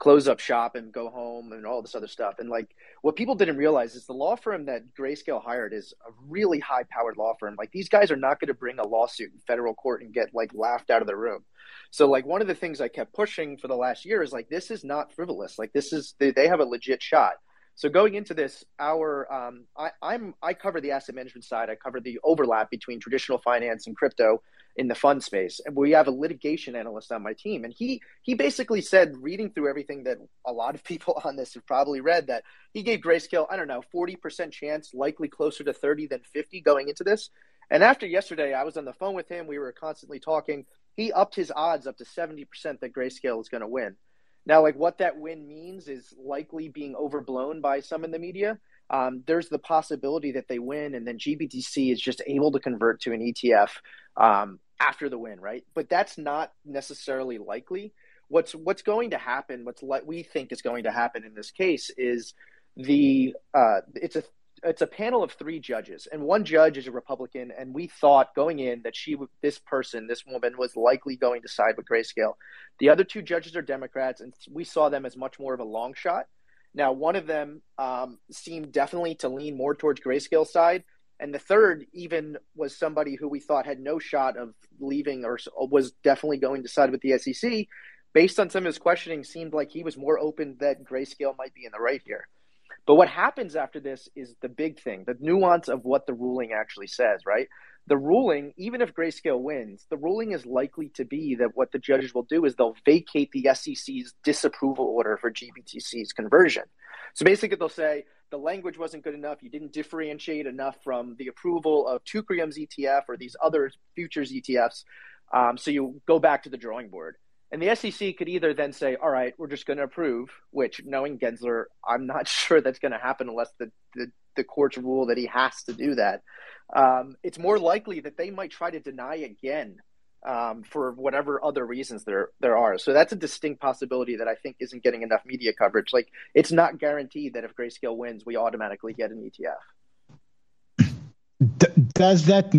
close up shop and go home and all this other stuff. And like what people didn't realize is the law firm that Grayscale hired is a really high powered law firm. Like these guys are not going to bring a lawsuit in federal court and get like laughed out of the room. So like one of the things I kept pushing for the last year is like this is not frivolous. Like this is they, they have a legit shot. So going into this, our um, I, I'm I cover the asset management side. I cover the overlap between traditional finance and crypto in the fund space. And we have a litigation analyst on my team, and he he basically said, reading through everything that a lot of people [laughs] on this have probably read, that he gave Grayscale I don't know forty percent chance, likely closer to thirty than fifty going into this. And after yesterday, I was on the phone with him. We were constantly talking. He upped his odds up to seventy percent that Grayscale is going to win. Now, like what that win means is likely being overblown by some in the media. Um, there's the possibility that they win, and then GBTC is just able to convert to an ETF um, after the win, right? But that's not necessarily likely. What's what's going to happen? What's like we think is going to happen in this case is the uh, it's a it's a panel of three judges, and one judge is a Republican, and we thought going in that she this person this woman was likely going to side with Grayscale. The other two judges are Democrats, and we saw them as much more of a long shot. Now, one of them um, seemed definitely to lean more towards Grayscale side, and the third even was somebody who we thought had no shot of leaving or was definitely going to side with the SEC. based on some of his questioning, seemed like he was more open that Grayscale might be in the right here. But what happens after this is the big thing, the nuance of what the ruling actually says, right? The ruling, even if Grayscale wins, the ruling is likely to be that what the judges will do is they'll vacate the SEC's disapproval order for GBTC's conversion. So basically, they'll say the language wasn't good enough. You didn't differentiate enough from the approval of Teucrium's ETF or these other futures ETFs. Um, so you go back to the drawing board. And the SEC could either then say, all right, we're just going to approve, which knowing Gensler, I'm not [laughs] sure that's going to happen unless the, the, the, courts rule that he has to do that. Um, it's more likely that they might try to deny again um, for whatever other reasons there there are. So that's a distinct possibility that I think isn't getting enough media coverage. Like it's not guaranteed that if Grayscale wins, we automatically get an ETF does that,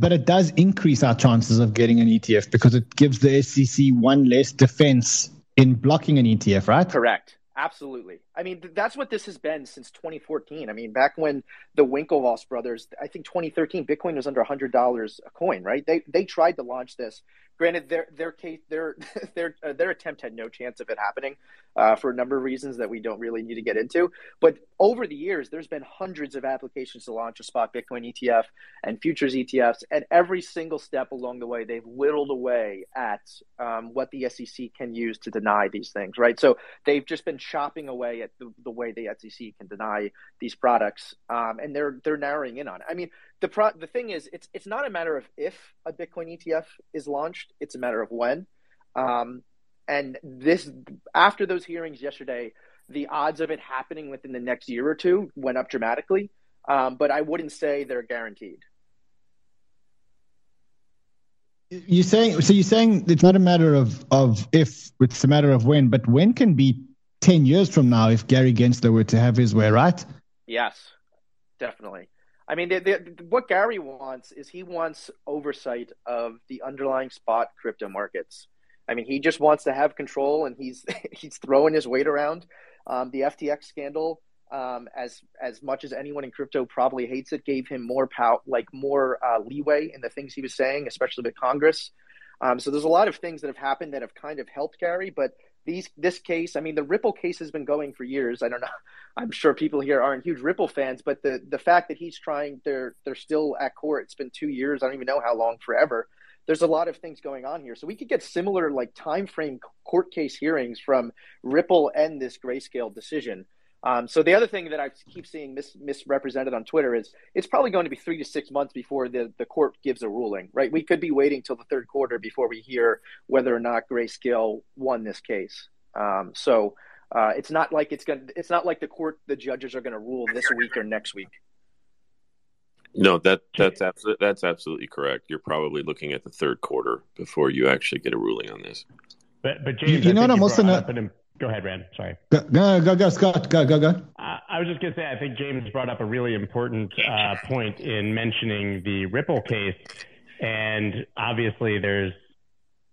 but it does increase our chances of getting an ETF because it gives the SEC one less defense in blocking an ETF, right? Correct. Absolutely. I mean, that's what this has been since 2014. I mean, back when the Winklevoss brothers, I think 2013, Bitcoin was under $100 a coin, right? They they tried to launch this Granted, their their case their [laughs] their uh, their attempt had no chance of it happening uh, for a number of reasons that we don't really need to get into. But over the years, there's been hundreds of applications to launch a spot Bitcoin ETF and futures ETFs, and every single step along the way, they've whittled away at um, what the SEC can use to deny these things. Right, so they've just been chopping away at the, the way the SEC can deny these products, um, and they're they're narrowing in on it. I mean, the pro- the thing is, it's it's not a matter of if a Bitcoin ETF is launched; it's a matter of when. Um, and this, after those hearings yesterday, the odds of it happening within the next year or two went up dramatically. Um, but I wouldn't say they're guaranteed. You're saying so. You're saying it's not a matter of of if; it's a matter of when. But when can be ten years from now if Gary Gensler were to have his way, right? Yes, definitely. I mean, the, the, what Gary wants is he wants oversight of the underlying spot crypto markets. I mean, he just wants to have control, and he's [laughs] he's throwing his weight around. Um, the FTX scandal, um, as as much as anyone in crypto probably hates it, gave him more power, like more uh, leeway in the things he was saying, especially with Congress. Um, so there's a lot of things that have happened that have kind of helped Gary, but these this case, I mean, the Ripple case has been going for years. I don't know. [laughs] I'm sure people here aren't huge Ripple fans, but the the fact that he's trying, they're they're still at court. It's been two years. I don't even know how long, forever. There's a lot of things going on here, so we could get similar like time frame court case hearings from Ripple and this grayscale decision. Um, so the other thing that I keep seeing mis- misrepresented on Twitter is it's probably going to be three to six months before the, the court gives a ruling, right? We could be waiting till the third quarter before we hear whether or not Grayscale won this case. Um, so uh, it's not like it's going. It's not like the court, the judges are going to rule this week or next week. No, that that's absolutely that's absolutely correct. You're probably looking at the third quarter before you actually get a ruling on this. But but James, you, you know what I'm also not. Go ahead, Ran. Sorry. Go, go, go, go Scott. Go, go, go. Uh, I was just going to say, I think James brought up a really important uh, point in mentioning the Ripple case. And obviously, there's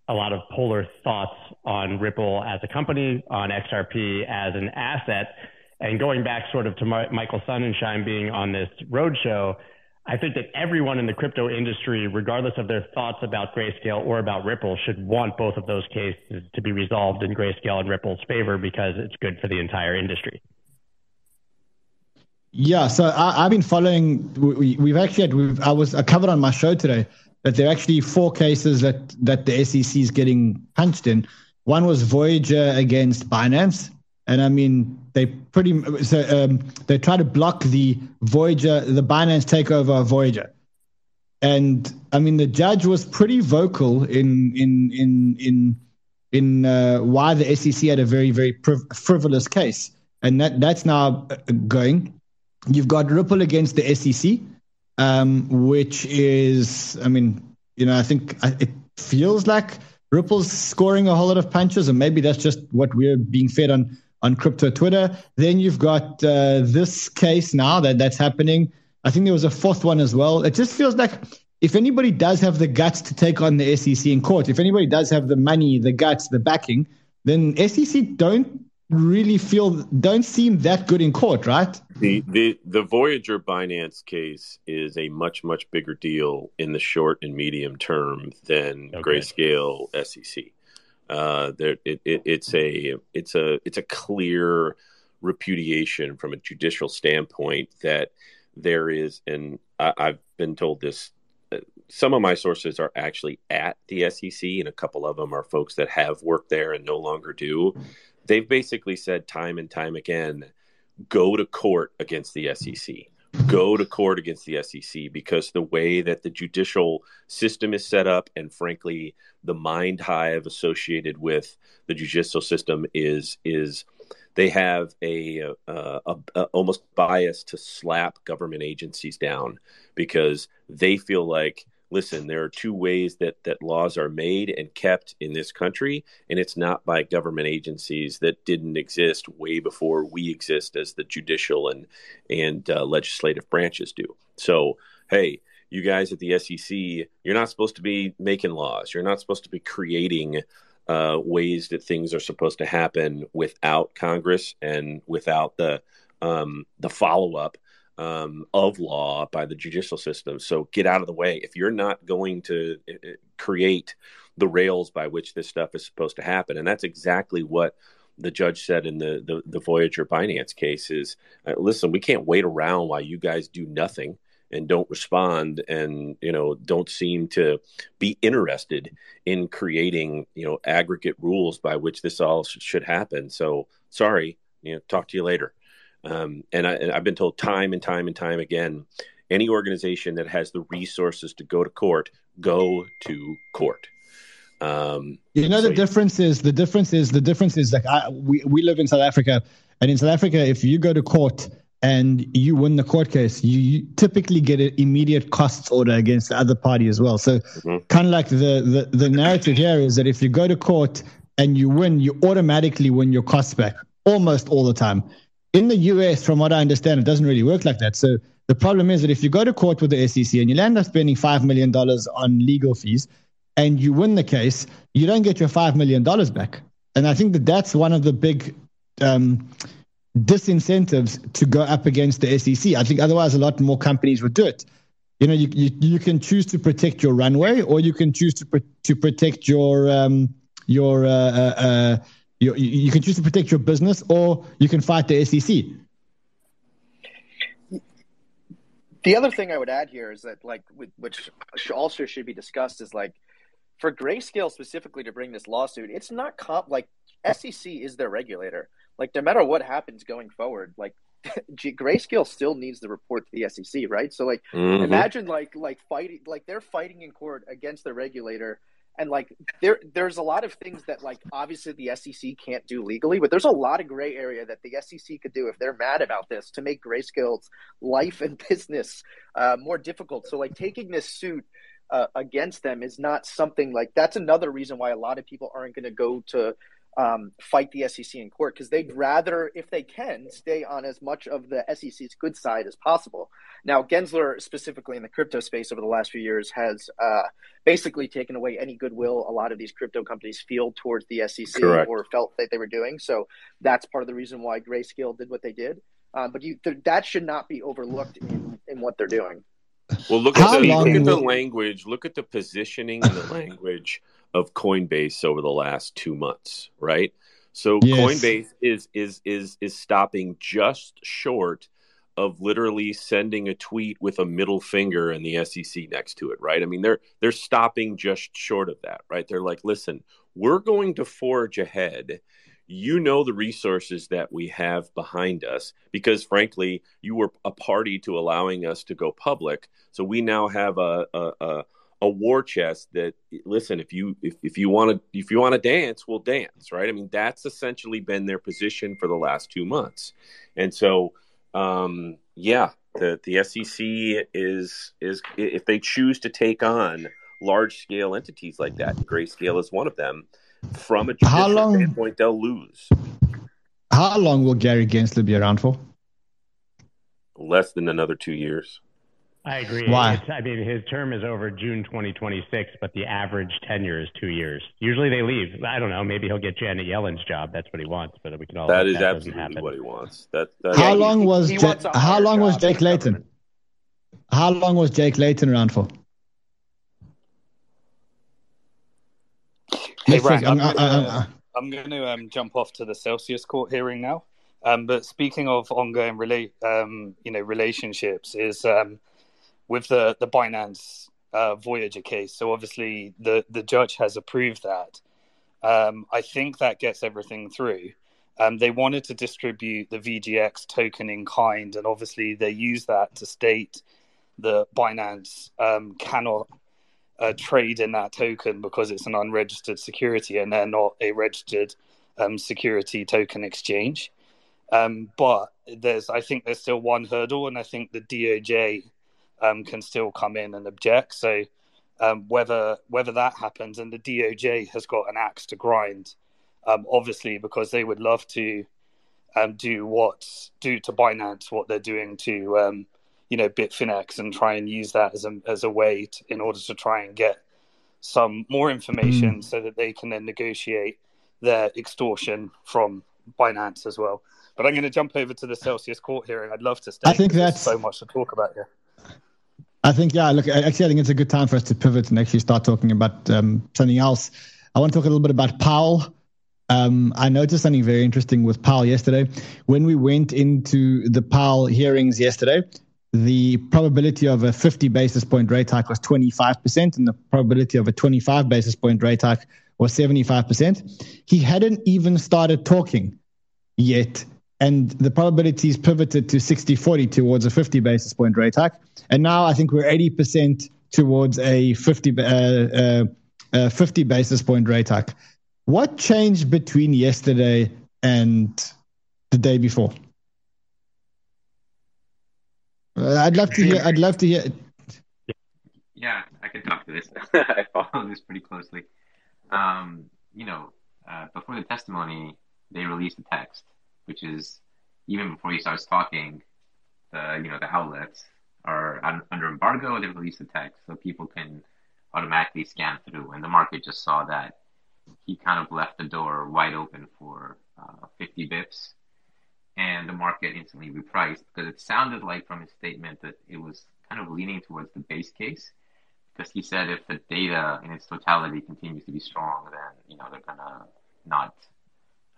a lot of polar thoughts on Ripple as a company, on XRP as an asset. And going back sort of to Michael Sonnenshein being on this roadshow, I think that everyone in the crypto industry, regardless of their thoughts about Grayscale or about Ripple, should want both of those cases to be resolved in Grayscale and Ripple's favor because it's good for the entire industry. Yeah, so I, have been following. We, have actually had. We've, I was I covered on my show today that there are actually four cases that that the SEC is getting punched in. One was Voyager against Binance, and I mean they pretty so um, they try to block the Voyager, the Binance takeover of Voyager, and I mean the judge was pretty vocal in in in in in uh, why the SEC had a very very frivolous case, and that that's now uh, going. You've got Ripple against the SEC, um, which is, I mean, you know, I think it feels like Ripple's scoring a whole lot of punches, and maybe that's just what we're being fed on on crypto Twitter. Then you've got uh, this case now that that's happening. I think there was a fourth one as well. It just feels like if anybody does have the guts to take on the SEC in court, if anybody does have the money, the guts, the backing, then SEC don't really feel don't seem that good in court, right? The the the Voyager Binance case is a much much bigger deal in the short and medium term than okay. Grayscale SEC. Uh, there, it, it, it's a it's a it's a clear repudiation from a judicial standpoint that there is, and I, I've been told this. uh, Some of my sources are actually at the SEC, and a couple of them are folks that have worked there and no longer do. They've basically said time and time again, go to court against the SEC go to court against the SEC because the way that the judicial system is set up, and frankly, the mind hive associated with the judicial system is is they have a, a, a, a almost bias to slap government agencies down because they feel like listen there are two ways that that laws are made and kept in this country and it's not by government agencies that didn't exist way before we exist as the judicial and and uh, legislative branches do. So hey you guys at the SEC you're not supposed to be making laws. You're not supposed to be creating uh, ways that things are supposed to happen without Congress and without the um, the follow up um, of law by the judicial system. So get out of the way. If you're not going to uh, create the rails by which this stuff is supposed to happen, and that's exactly what the judge said in the the, the Voyager Binance case is, uh, listen, we can't wait around while you guys do nothing and don't respond and you know don't seem to be interested in creating you know aggregate rules by which this all sh- should happen so sorry you know talk to you later um, and, I, and I've been told time and time and time again any organization that has the resources to go to court, go to court. Um, You know, the difference is the difference is the difference is like I, we we live in South Africa, and in South Africa, if you go to court and you win the court case, you, you typically get an immediate costs order against the other party as well. So, kind of like the, the the narrative here is that if you go to court and you win, you automatically win your costs back almost all the time. In the US, from what I understand, it doesn't really work like that. So the problem is that if you go to court with the SEC and you end up spending five million dollars on legal fees, and you win the case, you don't get your five million dollars back. And I think that that's one of the big um, disincentives to go up against the SEC. I think otherwise a lot more companies would do it. You know, you you, you can choose to protect your runway, or you can choose to pr- to protect your um, your, uh, uh, uh, your you you can choose to protect your business, or you can fight the SEC. The other thing I would add here is that, like, which also should be discussed, is like for Grayscale specifically to bring this lawsuit, it's not comp like SEC is their regulator. Like, no matter what happens going forward, like [laughs] G- Grayscale still needs to report to the SEC, right? So, like, Mhm. imagine like like fighting like they're fighting in court against the regulator. And like there, there's a lot of things that like obviously the SEC can't do legally, but there's a lot of gray area that the SEC could do if they're mad about this to make Grayscale's life [laughs] and business uh, more difficult. So like taking this suit uh, against them is not something like that's another reason why a lot of people aren't going to go to um, fight the SEC in court because they'd rather, if they can, stay on as much of the SEC's good side as possible. Now, Gensler, specifically in the crypto space over the last few years, has uh, basically taken away any goodwill a lot of these crypto companies feel towards the SEC Correct. or felt that they were doing. So that's part of the reason why Grayscale did what they did. Um, but you, th- that should not be overlooked in, in what they're doing. Well, look at the look at the language. Look at the positioning and the language of Coinbase over the last two months, right? So Yes. Coinbase is is is is stopping just short of literally sending a tweet with a middle finger and the SEC next to it, right? I mean, they're they're stopping just short of that, right? They're like, listen, we're going to forge ahead. You know the resources that we have behind us because, frankly, you were a party to allowing us to go public. So we now have a a, a, a war chest that listen if you if, if you want to if you want to dance we'll dance right? I mean that's essentially been their position for the last two months. And so um yeah the the sec is is if they choose to take on large scale entities like that grayscale is one of them from a How long- standpoint they'll lose. How long will Gary Gensler be around for? less than another two years I agree. Why? It's, I mean, his term is over June 2026, but the average tenure is two years. Usually they leave. I don't know. Maybe he'll get Janet Yellen's job. That's what he wants, but we can all. that hope is doesn't absolutely what he wants that, that How he- long was he Ja- wants a how long was Jay Clayton? How long was Jay Clayton around for? Hey, Yes, Ryan, I'm- I'm I- gonna, I- I- I'm going to um, jump off to the Celsius court hearing now. Um, but speaking of ongoing relate, um, you know, relationships is um, with the the Binance uh, Voyager case. So obviously the the judge has approved that. Um, I think that gets everything through. Um, they wanted to distribute the VGX token in kind, and obviously they use that to state that Binance um, cannot uh, trade in that token because it's an unregistered security and they're not a registered um, security token exchange. Um, but there's, I think, there's still one hurdle, and I think the DOJ um, can still come in and object. So um, whether whether that happens, and the DOJ has got an axe to grind, um, obviously, because they would love to um, do what do to Binance what they're doing to um, you know Bitfinex and try and use that as a as a way to, in order to try and get some more information so that they can then negotiate their extortion from Binance as well. But I'm going to jump over to the Celsius court hearing. I'd love to stay. I think there's that's- so much to talk about here. I think, yeah, look, actually, I think it's a good time for us to pivot and actually start talking about um, something else. I want to talk a little bit about Powell. Um, I noticed something very interesting with Powell yesterday. When we went into the Powell hearings yesterday, the probability of a 50 basis point rate hike was 25%, and the probability of a 25 basis point rate hike was 75%. He hadn't even started talking yet. And the probabilities pivoted to 60 40 towards a 50 basis point rate hike. And now I think we're 80% towards a 50, uh, uh, uh, 50 basis point rate hike. What changed between yesterday and the day before? Uh, I'd love to hear. I'd love to hear. Yeah, I can talk to this. [laughs] I follow this pretty closely. Um, you know, uh, before the testimony, they released the text, which is even before he starts talking, the you know the outlets are un- under embargo. They released the text, so people can automatically scan through, and the market just saw that he kind of left the door wide open for uh, 50 bips, and the market instantly repriced because it sounded like from his statement that it was kind of leaning towards the base case because he said if the data in its totality continues to be strong, then you know they're gonna not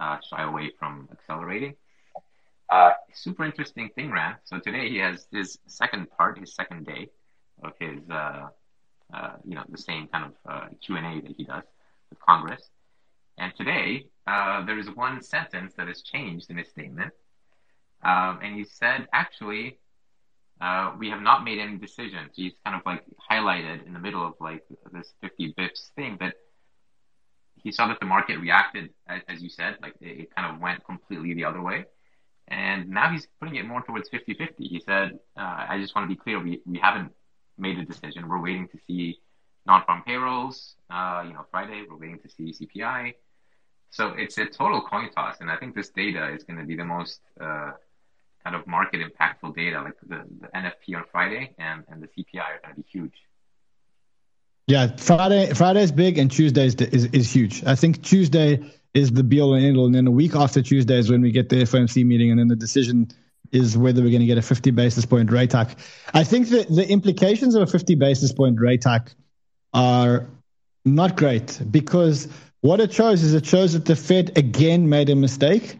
uh, shy away from accelerating. Uh, super interesting thing, Ran. So today he has his second part, his second day of his, uh, uh, you know, the same kind of uh, Q and A that he does with Congress. And today uh, there is one sentence that has changed in his statement, um, and he said, actually, we have not made any decisions. He's kind of like highlighted in the middle of like this 50 bips thing that he saw that the market reacted, as, as you said, like it, it kind of went completely the other way. And now he's putting it more towards 50 50. He said, uh, I just want to be clear, we, we haven't made a decision. We're waiting to see non farm payrolls, uh, you know, Friday. We're waiting to see CPI. So it's a total coin toss. And I think this data is going to be the most uh, kind of market impactful data. Like the, the NFP on Friday and, and the CPI are going to be huge. Yeah, Friday is big and Tuesday is, is is huge. I think Tuesday is the be all and end all, and then a week after Tuesday is when we get the FOMC meeting, and then the decision is whether we're going to get a 50 basis point rate hike. I think that the implications of a 50 basis point rate hike are not great because what it shows is it shows that the Fed again made a mistake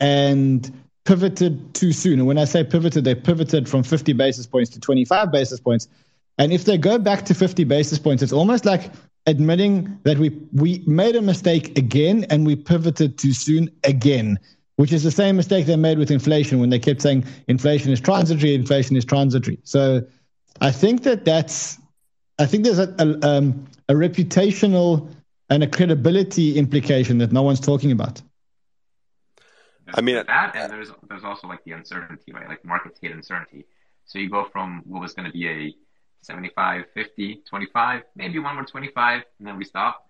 and pivoted too soon. And when I say pivoted, they pivoted from 50 basis points to 25 basis points. And if they go back to 50 basis points, it's almost like admitting that we we made a mistake again and we pivoted too soon again, which is the same mistake they made with inflation when they kept saying inflation is transitory, inflation is transitory. So I think that that's I think there's a a, um, a reputational and a credibility implication that no one's talking about. I mean that, and there's there's also like the uncertainty, right? Like markets hate uncertainty. So you go from what was going to be a 75, 50, 25, maybe one more 25, and then we stop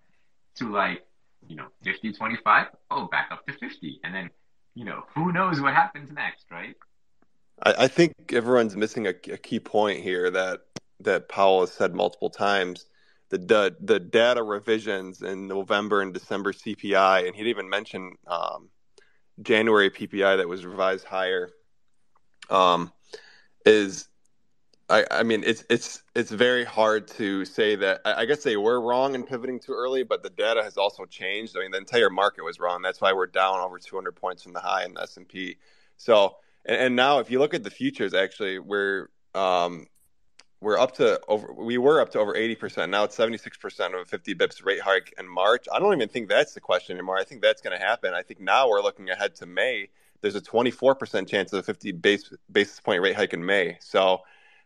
to like, you know, 50, 25, oh, back up to 50. And then, you know, who knows what happens next, right? I, I think everyone's missing a, a, key point here that that Powell has said multiple times. The, the the data revisions in November and December CPI, and he'd even mentioned um, January PPI that was revised higher, um, is I, I mean, it's it's it's very hard to say that. I, I guess they were wrong in pivoting too early, but the data has also changed. I mean, the entire market was wrong. That's why we're down over 200 points from the high in the S and P. So, and, and, now if you look at the futures, actually, we're um, we're up to over. We were up to over 80 percent. Now it's 76 percent of a 50 bips rate hike in March. I don't even think that's the question anymore. I think that's going to happen. I think now we're looking ahead to May. There's a 24 percent chance of a 50 base, basis point rate hike in May. So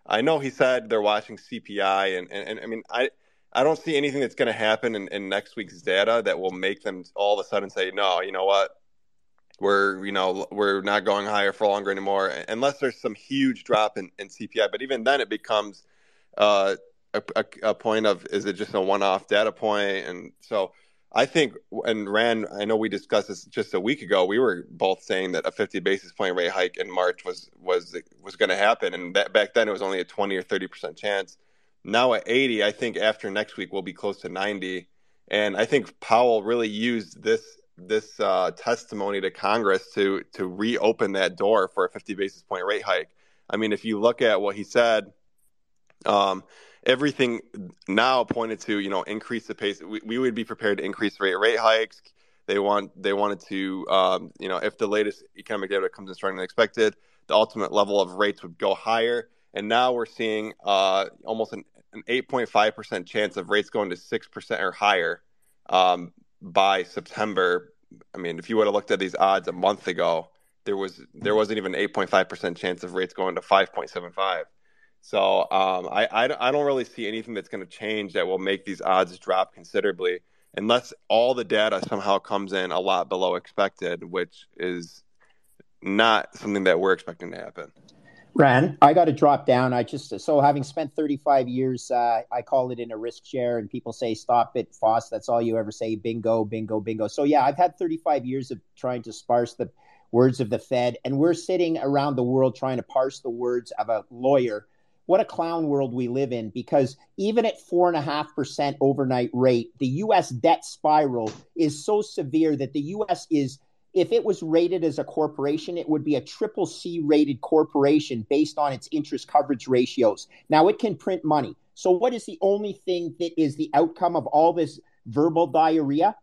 I know he said they're watching CPI, and, and, and I mean, I I don't see anything that's going to happen in, in next week's data that will make them all of a sudden say, no, you know what, we're you know we're not going higher for longer anymore, unless there's some huge drop in, in CPI. But even then, it becomes uh, a, a, a point of is it just a one-off data point, and so I think, and Ran, I know we discussed this just a week ago. We were both saying that a 50 basis point rate hike in March was was was going to happen, and that, back then it was only a 20 or 30 percent chance. Now at 80, I think after next week we'll be close to 90, and I think Powell really used this this uh, testimony to Congress to to reopen that door for a 50 basis point rate hike. I mean, if you look at what he said. Um, everything now pointed to you know increase the pace. We, we would be prepared to increase rate rate hikes. They want they wanted to um, you know if the latest economic data comes in stronger than expected, the ultimate level of rates would go higher. And now we're seeing uh, almost an, an 8.5 percent chance of rates going to six percent or higher um, by September. I mean, if you would have looked at these odds a month ago, there was there wasn't even an 8.5 percent chance of rates going to 5.75. So um, I, I, I don't really see anything that's going to change that will make these odds drop considerably unless all the data somehow comes in a lot below expected, which is not something that we're expecting to happen. Ran, I got to drop down. I just so having spent 35 years, uh, I call it in a risk share, and people say stop it, Foss. That's all you ever say. Bingo, bingo, bingo. So yeah, I've had 35 years of trying to sparse the words of the Fed, and we're sitting around the world trying to parse the words of a lawyer what a clown world we live in because even at 4.5% overnight rate, the US debt spiral is so severe that the US is, if it was rated as a corporation, it would be a triple C rated corporation based on its interest coverage ratios. Now, it can print money. So, what is the only thing that is the outcome of all this verbal diarrhea?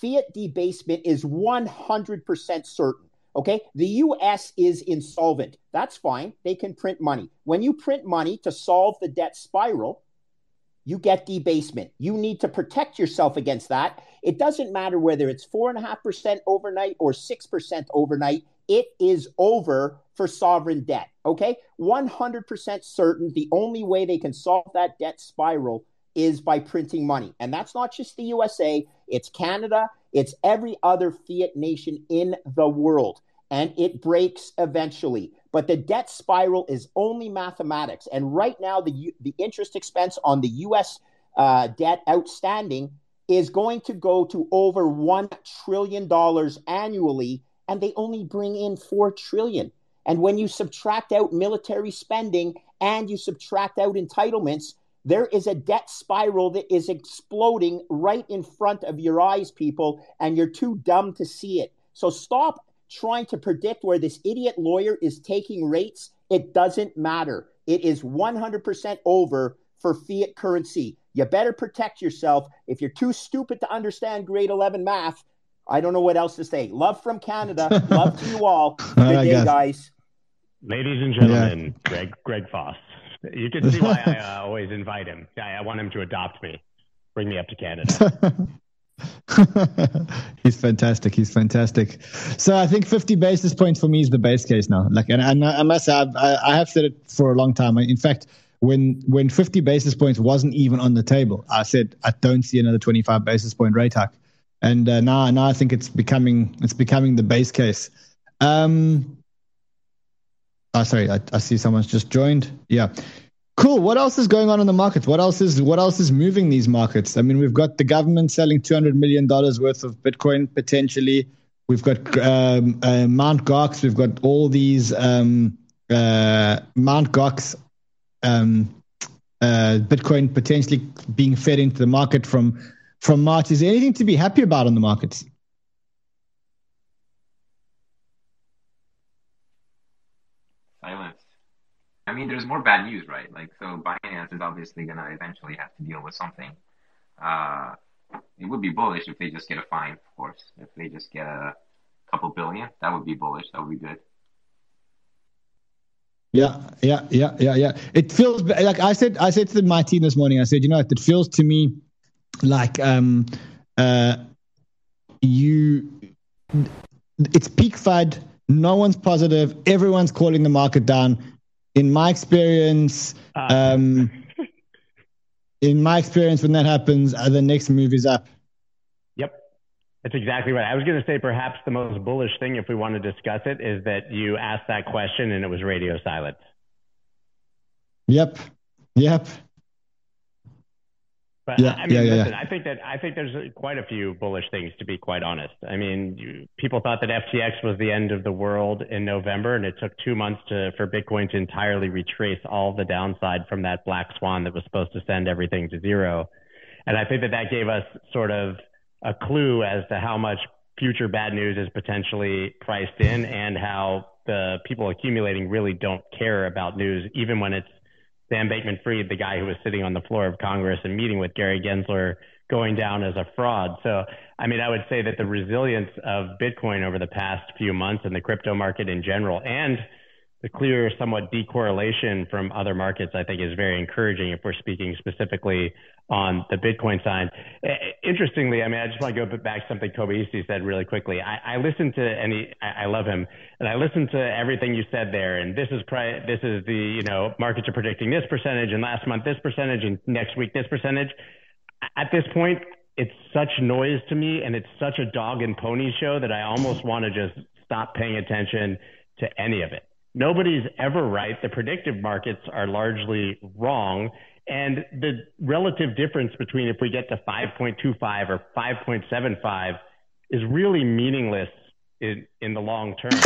Fiat debasement is 100% certain. Okay, the US is insolvent. That's fine. They can print money. When you print money to solve the debt spiral, you get debasement. You need to protect yourself against that. It doesn't matter whether it's 4.5% overnight or 6% overnight, it is over for sovereign debt. Okay, 100% certain the only way they can solve that debt spiral is by printing money. And that's not just the USA, it's Canada, it's every other fiat nation in the world. And it breaks eventually. But the debt spiral is only mathematics. And right now, the, the interest expense on the US uh, debt outstanding is going to go to over $1 trillion annually. And they only bring in 4 trillion. And when you subtract out military spending and you subtract out entitlements, there is a debt spiral that is exploding right in front of your eyes, people, and you're too dumb to see it. So stop trying to predict where this idiot lawyer is taking rates. It doesn't matter. It is 100% over for fiat currency. You better protect yourself. If you're too stupid to understand grade 11 math, I don't know what else to say. Love from Canada. [laughs] Love to you all. Good day, guys. Ladies and gentlemen, yeah. Greg Greg Foss. You can [laughs] see why I uh, always invite him. I, I want him to adopt me, bring me up to Canada. [laughs] He's fantastic. He's fantastic. So I think 50 basis points for me is the base case now. Like, and, and I must say, I, I have said it for a long time. In fact, when when 50 basis points wasn't even on the table, I said I don't see another 25 basis point rate hike. And uh, now, now I think it's becoming it's becoming the base case. Um, Oh, sorry, I, I see someone's just joined. Yeah. Cool. What else is going on in the markets? What else is what else is moving these markets? I mean, we've got the government selling two hundred million dollars worth of Bitcoin potentially. We've got um, uh, Mount Gox. We've got all these um, uh, Mount Gox um, uh, Bitcoin potentially being fed into the market from from March. Is there anything to be happy about on the markets? Silence. I mean, there's more bad news, right? Like, so Binance is obviously gonna eventually have to deal with something. Uh, it would be bullish if they just get a fine, of course. If they just get a couple billion, that would be bullish. That would be good. Yeah, yeah, yeah, yeah, yeah. It feels like I said. I said to my team this morning. I said, you know, it feels to me like um, uh, you. It's peak FUD. No one's positive. Everyone's calling the market down. In my experience, ah. um, in my experience, when that happens, uh, the next move is up. Yep, that's exactly right. I was going to say perhaps the most bullish thing, if we want to discuss it, is that you asked that question and it was radio silence. Yep. Yep. But yeah, I mean, yeah, yeah, listen. I think that I think there's uh, quite a few bullish things to be quite honest. I mean, you, people thought that FTX was the end of the world in November, and it took two months to for Bitcoin to entirely retrace all the downside from that black swan that was supposed to send everything to zero. And I think that that gave us sort of a clue as to how much future bad news is potentially priced in and how the people accumulating really don't care about news, even when it's Sam Bankman Fried, the guy who was sitting on the floor of Congress and meeting with Gary Gensler, going down as a fraud. So, I mean, I would say that the resilience of Bitcoin over the past few months and the crypto market in general and the clear, somewhat decorrelation from other markets, I think, is very encouraging if we're speaking specifically on the Bitcoin side. Eh, interestingly, I mean, I just want to go back to something Kobeissi said really quickly. I, I listened to any, I, I love him, and I listened to everything you said there. And this is pri- this is the you know markets are predicting this percentage, and last month this percentage, and next week this percentage. At this point, it's such noise to me, and it's such a dog and pony show that I almost want to just stop paying attention to any of it nobody's ever right. The predictive markets are largely wrong. And the relative difference between if we get to 5.25 or 5.75 is really meaningless in, in the long term.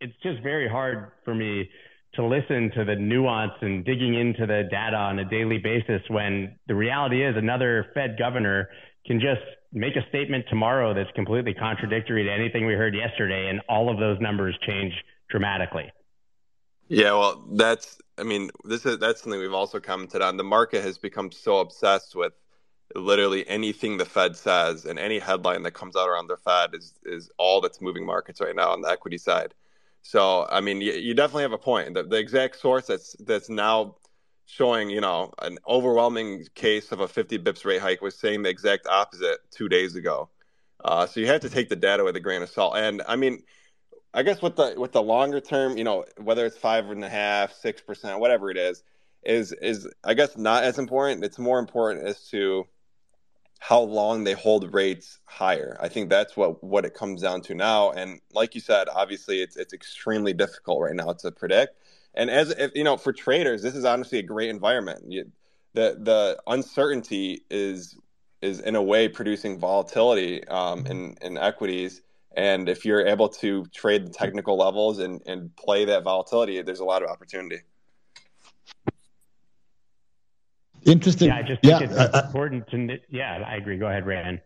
It's just very hard for me to listen to the nuance and digging into the data on a daily basis when the reality is another Fed governor can just make a statement tomorrow that's completely contradictory to anything we heard yesterday, and all of those numbers change dramatically. Yeah, well, that's I mean, this is that's something we've also commented on. The market has become so obsessed with literally anything the Fed says and any headline that comes out around the Fed is is all that's moving markets right now on the equity side. So, I mean, you, you definitely have a point. The, the exact source that's that's now showing, you know, an overwhelming case of a 50 bips rate hike was saying the exact opposite two days ago. Uh, so you have to take the data with a grain of salt. And I mean, I guess with the with the longer term, you know, whether it's five and a half, six percent, whatever it is, is is I guess not as important. It's more important as to how long they hold rates higher. I think that's what what it comes down to now. And like you said, obviously it's it's extremely difficult right now to predict. And as if you know, for traders, this is honestly a great environment. You, the the uncertainty is is in a way producing volatility um, in in equities and if you're able to trade the technical levels and, and play that volatility, there's a lot of opportunity. Interesting. Yeah, I just think yeah, it's uh, important to. Yeah, I agree. Go ahead, Ran.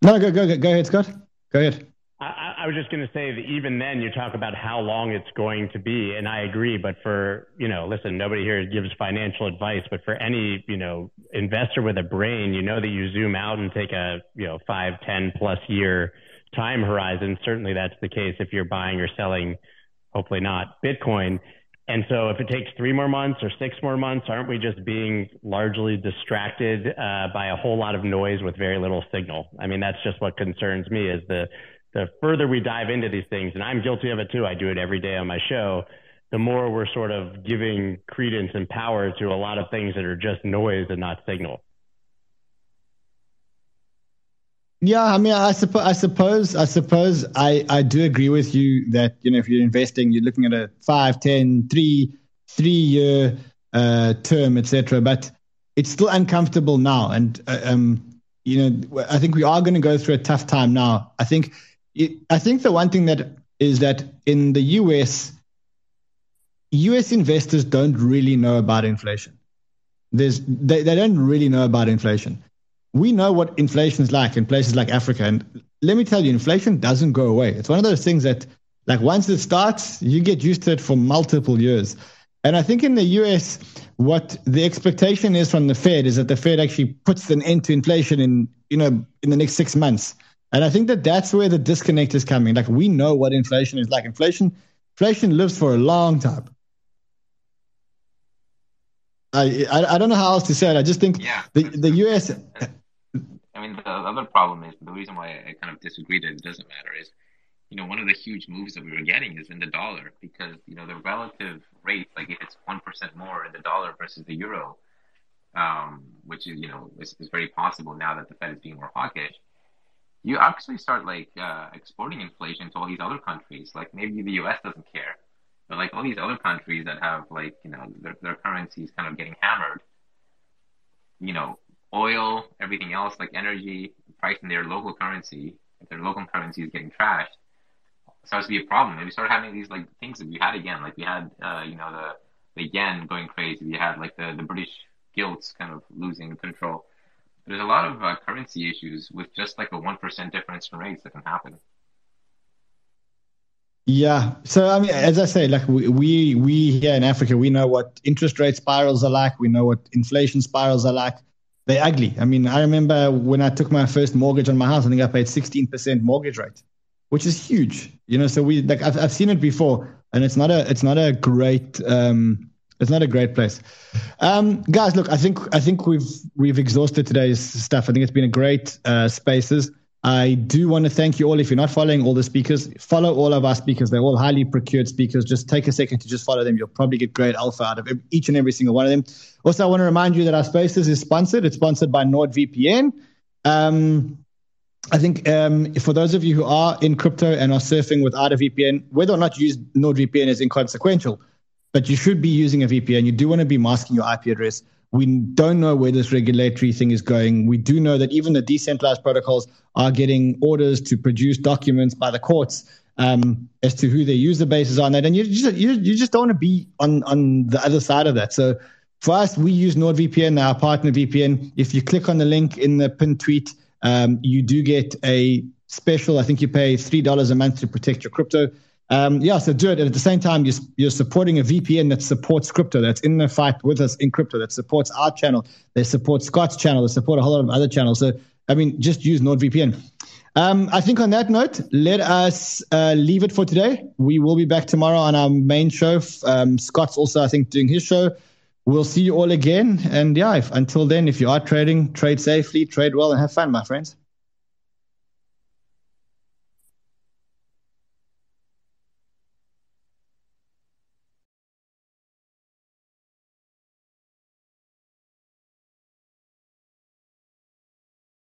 No, go go go ahead, Scott. Go ahead. I, I was just going to say that even then, you talk about how long it's going to be, and I agree. But for you know, listen, nobody here gives financial advice, but for any you know investor with a brain, you know that you zoom out and take a you know five, ten plus year time horizon, certainly that's the case if you're buying or selling, hopefully not Bitcoin. And so if it takes three more months or six more months, aren't we just being largely distracted uh, by a whole lot of noise with very little signal? I mean, that's just what concerns me is the, the further we dive into these things, and I'm guilty of it too. I do it every day on my show. The more we're sort of giving credence and power to a lot of things that are just noise and not signal. Yeah, I mean, I suppose, I suppose, I suppose, I, I do agree with you that you know if you're investing, you're looking at a five, ten, three, three year uh, term, etc. But it's still uncomfortable now, and uh, um, you know, I think we are going to go through a tough time now. I think, it, I think the one thing that is that in the US, US investors don't really know about inflation. There's they, they don't really know about inflation we know what inflation is like in places like Africa. And let me tell you, inflation doesn't go away. It's one of those things that, like, once it starts, you get used to it for multiple years. And I think in the US, what the expectation is from the Fed is that the Fed actually puts an end to inflation in, you know, in the next six months. And I think that that's where the disconnect is coming. Like we know what inflation is like. Inflation, inflation lives for a long time. I, I, I don't know how else to say it. I just think yeah, the the U.S. I mean, the other problem is the reason why I kind of disagree that it doesn't matter is, you know, one of the huge moves that we were getting is in the dollar because you know the relative rates, like if it's one percent more in the dollar versus the euro, um, which is you know is, is very possible now that the Fed is being more hawkish you actually start like uh, exporting inflation to all these other countries. Like maybe the U.S. doesn't care, but like all these other countries that have like you know their their currencies kind of getting hammered. You know, oil, everything else like energy, priced in their local currency. If their local currency is getting trashed, starts to be a problem. And we start having these like things that we had again. Like we had uh, you know the the yen going crazy. We had like the the British gilts kind of losing control there's a lot of uh, currency issues with just like a 1% difference in rates that can happen. Yeah. So I mean, as I say, like we, we we here in Africa, we know what interest rate spirals are like. We know what inflation spirals are like. They're ugly. I mean, I remember when I took my first mortgage on my house, I think I paid 16% mortgage rate, which is huge. You know, so we like I've, I've seen it before, and it's not a it's not a great um, it's not a great place. Um, guys, look, I think I think we've we've exhausted today's stuff. I think it's been a great uh, spaces. I do want to thank you all. If you're not following all the speakers, follow all of our speakers. They're all highly procured speakers. Just take a second to just follow them. You'll probably get great alpha out of each and every single one of them. Also, I want to remind you that our spaces is sponsored. It's sponsored by NordVPN. Um, I think um, for those of you who are in crypto and are surfing without a VPN, whether or not you use NordVPN is inconsequential but you should be using a VPN. You do want to be masking your IP address. We don't know where this regulatory thing is going. We do know that even the decentralized protocols are getting orders to produce documents by the courts um, as to who their user bases are on that. And you just, you, you just don't want to be on, on the other side of that. So for us, we use NordVPN, our partner VPN. If you click on the link in the pinned tweet, um, you do get a special. I think you pay $3 a month to protect your crypto. Um, yeah, so do it. And at the same time, you're, you're supporting a VPN that supports crypto, that's in the fight with us in crypto, that supports our channel, they support Scott's channel, they support a whole lot of other channels. So, I mean, just use NordVPN. Um, I think on that note, let us uh, leave it for today. We will be back tomorrow on our main show. Um, Scott's also, I think, doing his show. We'll see you all again. And yeah, if, until then, if you are trading, trade safely, trade well, and have fun, my friends.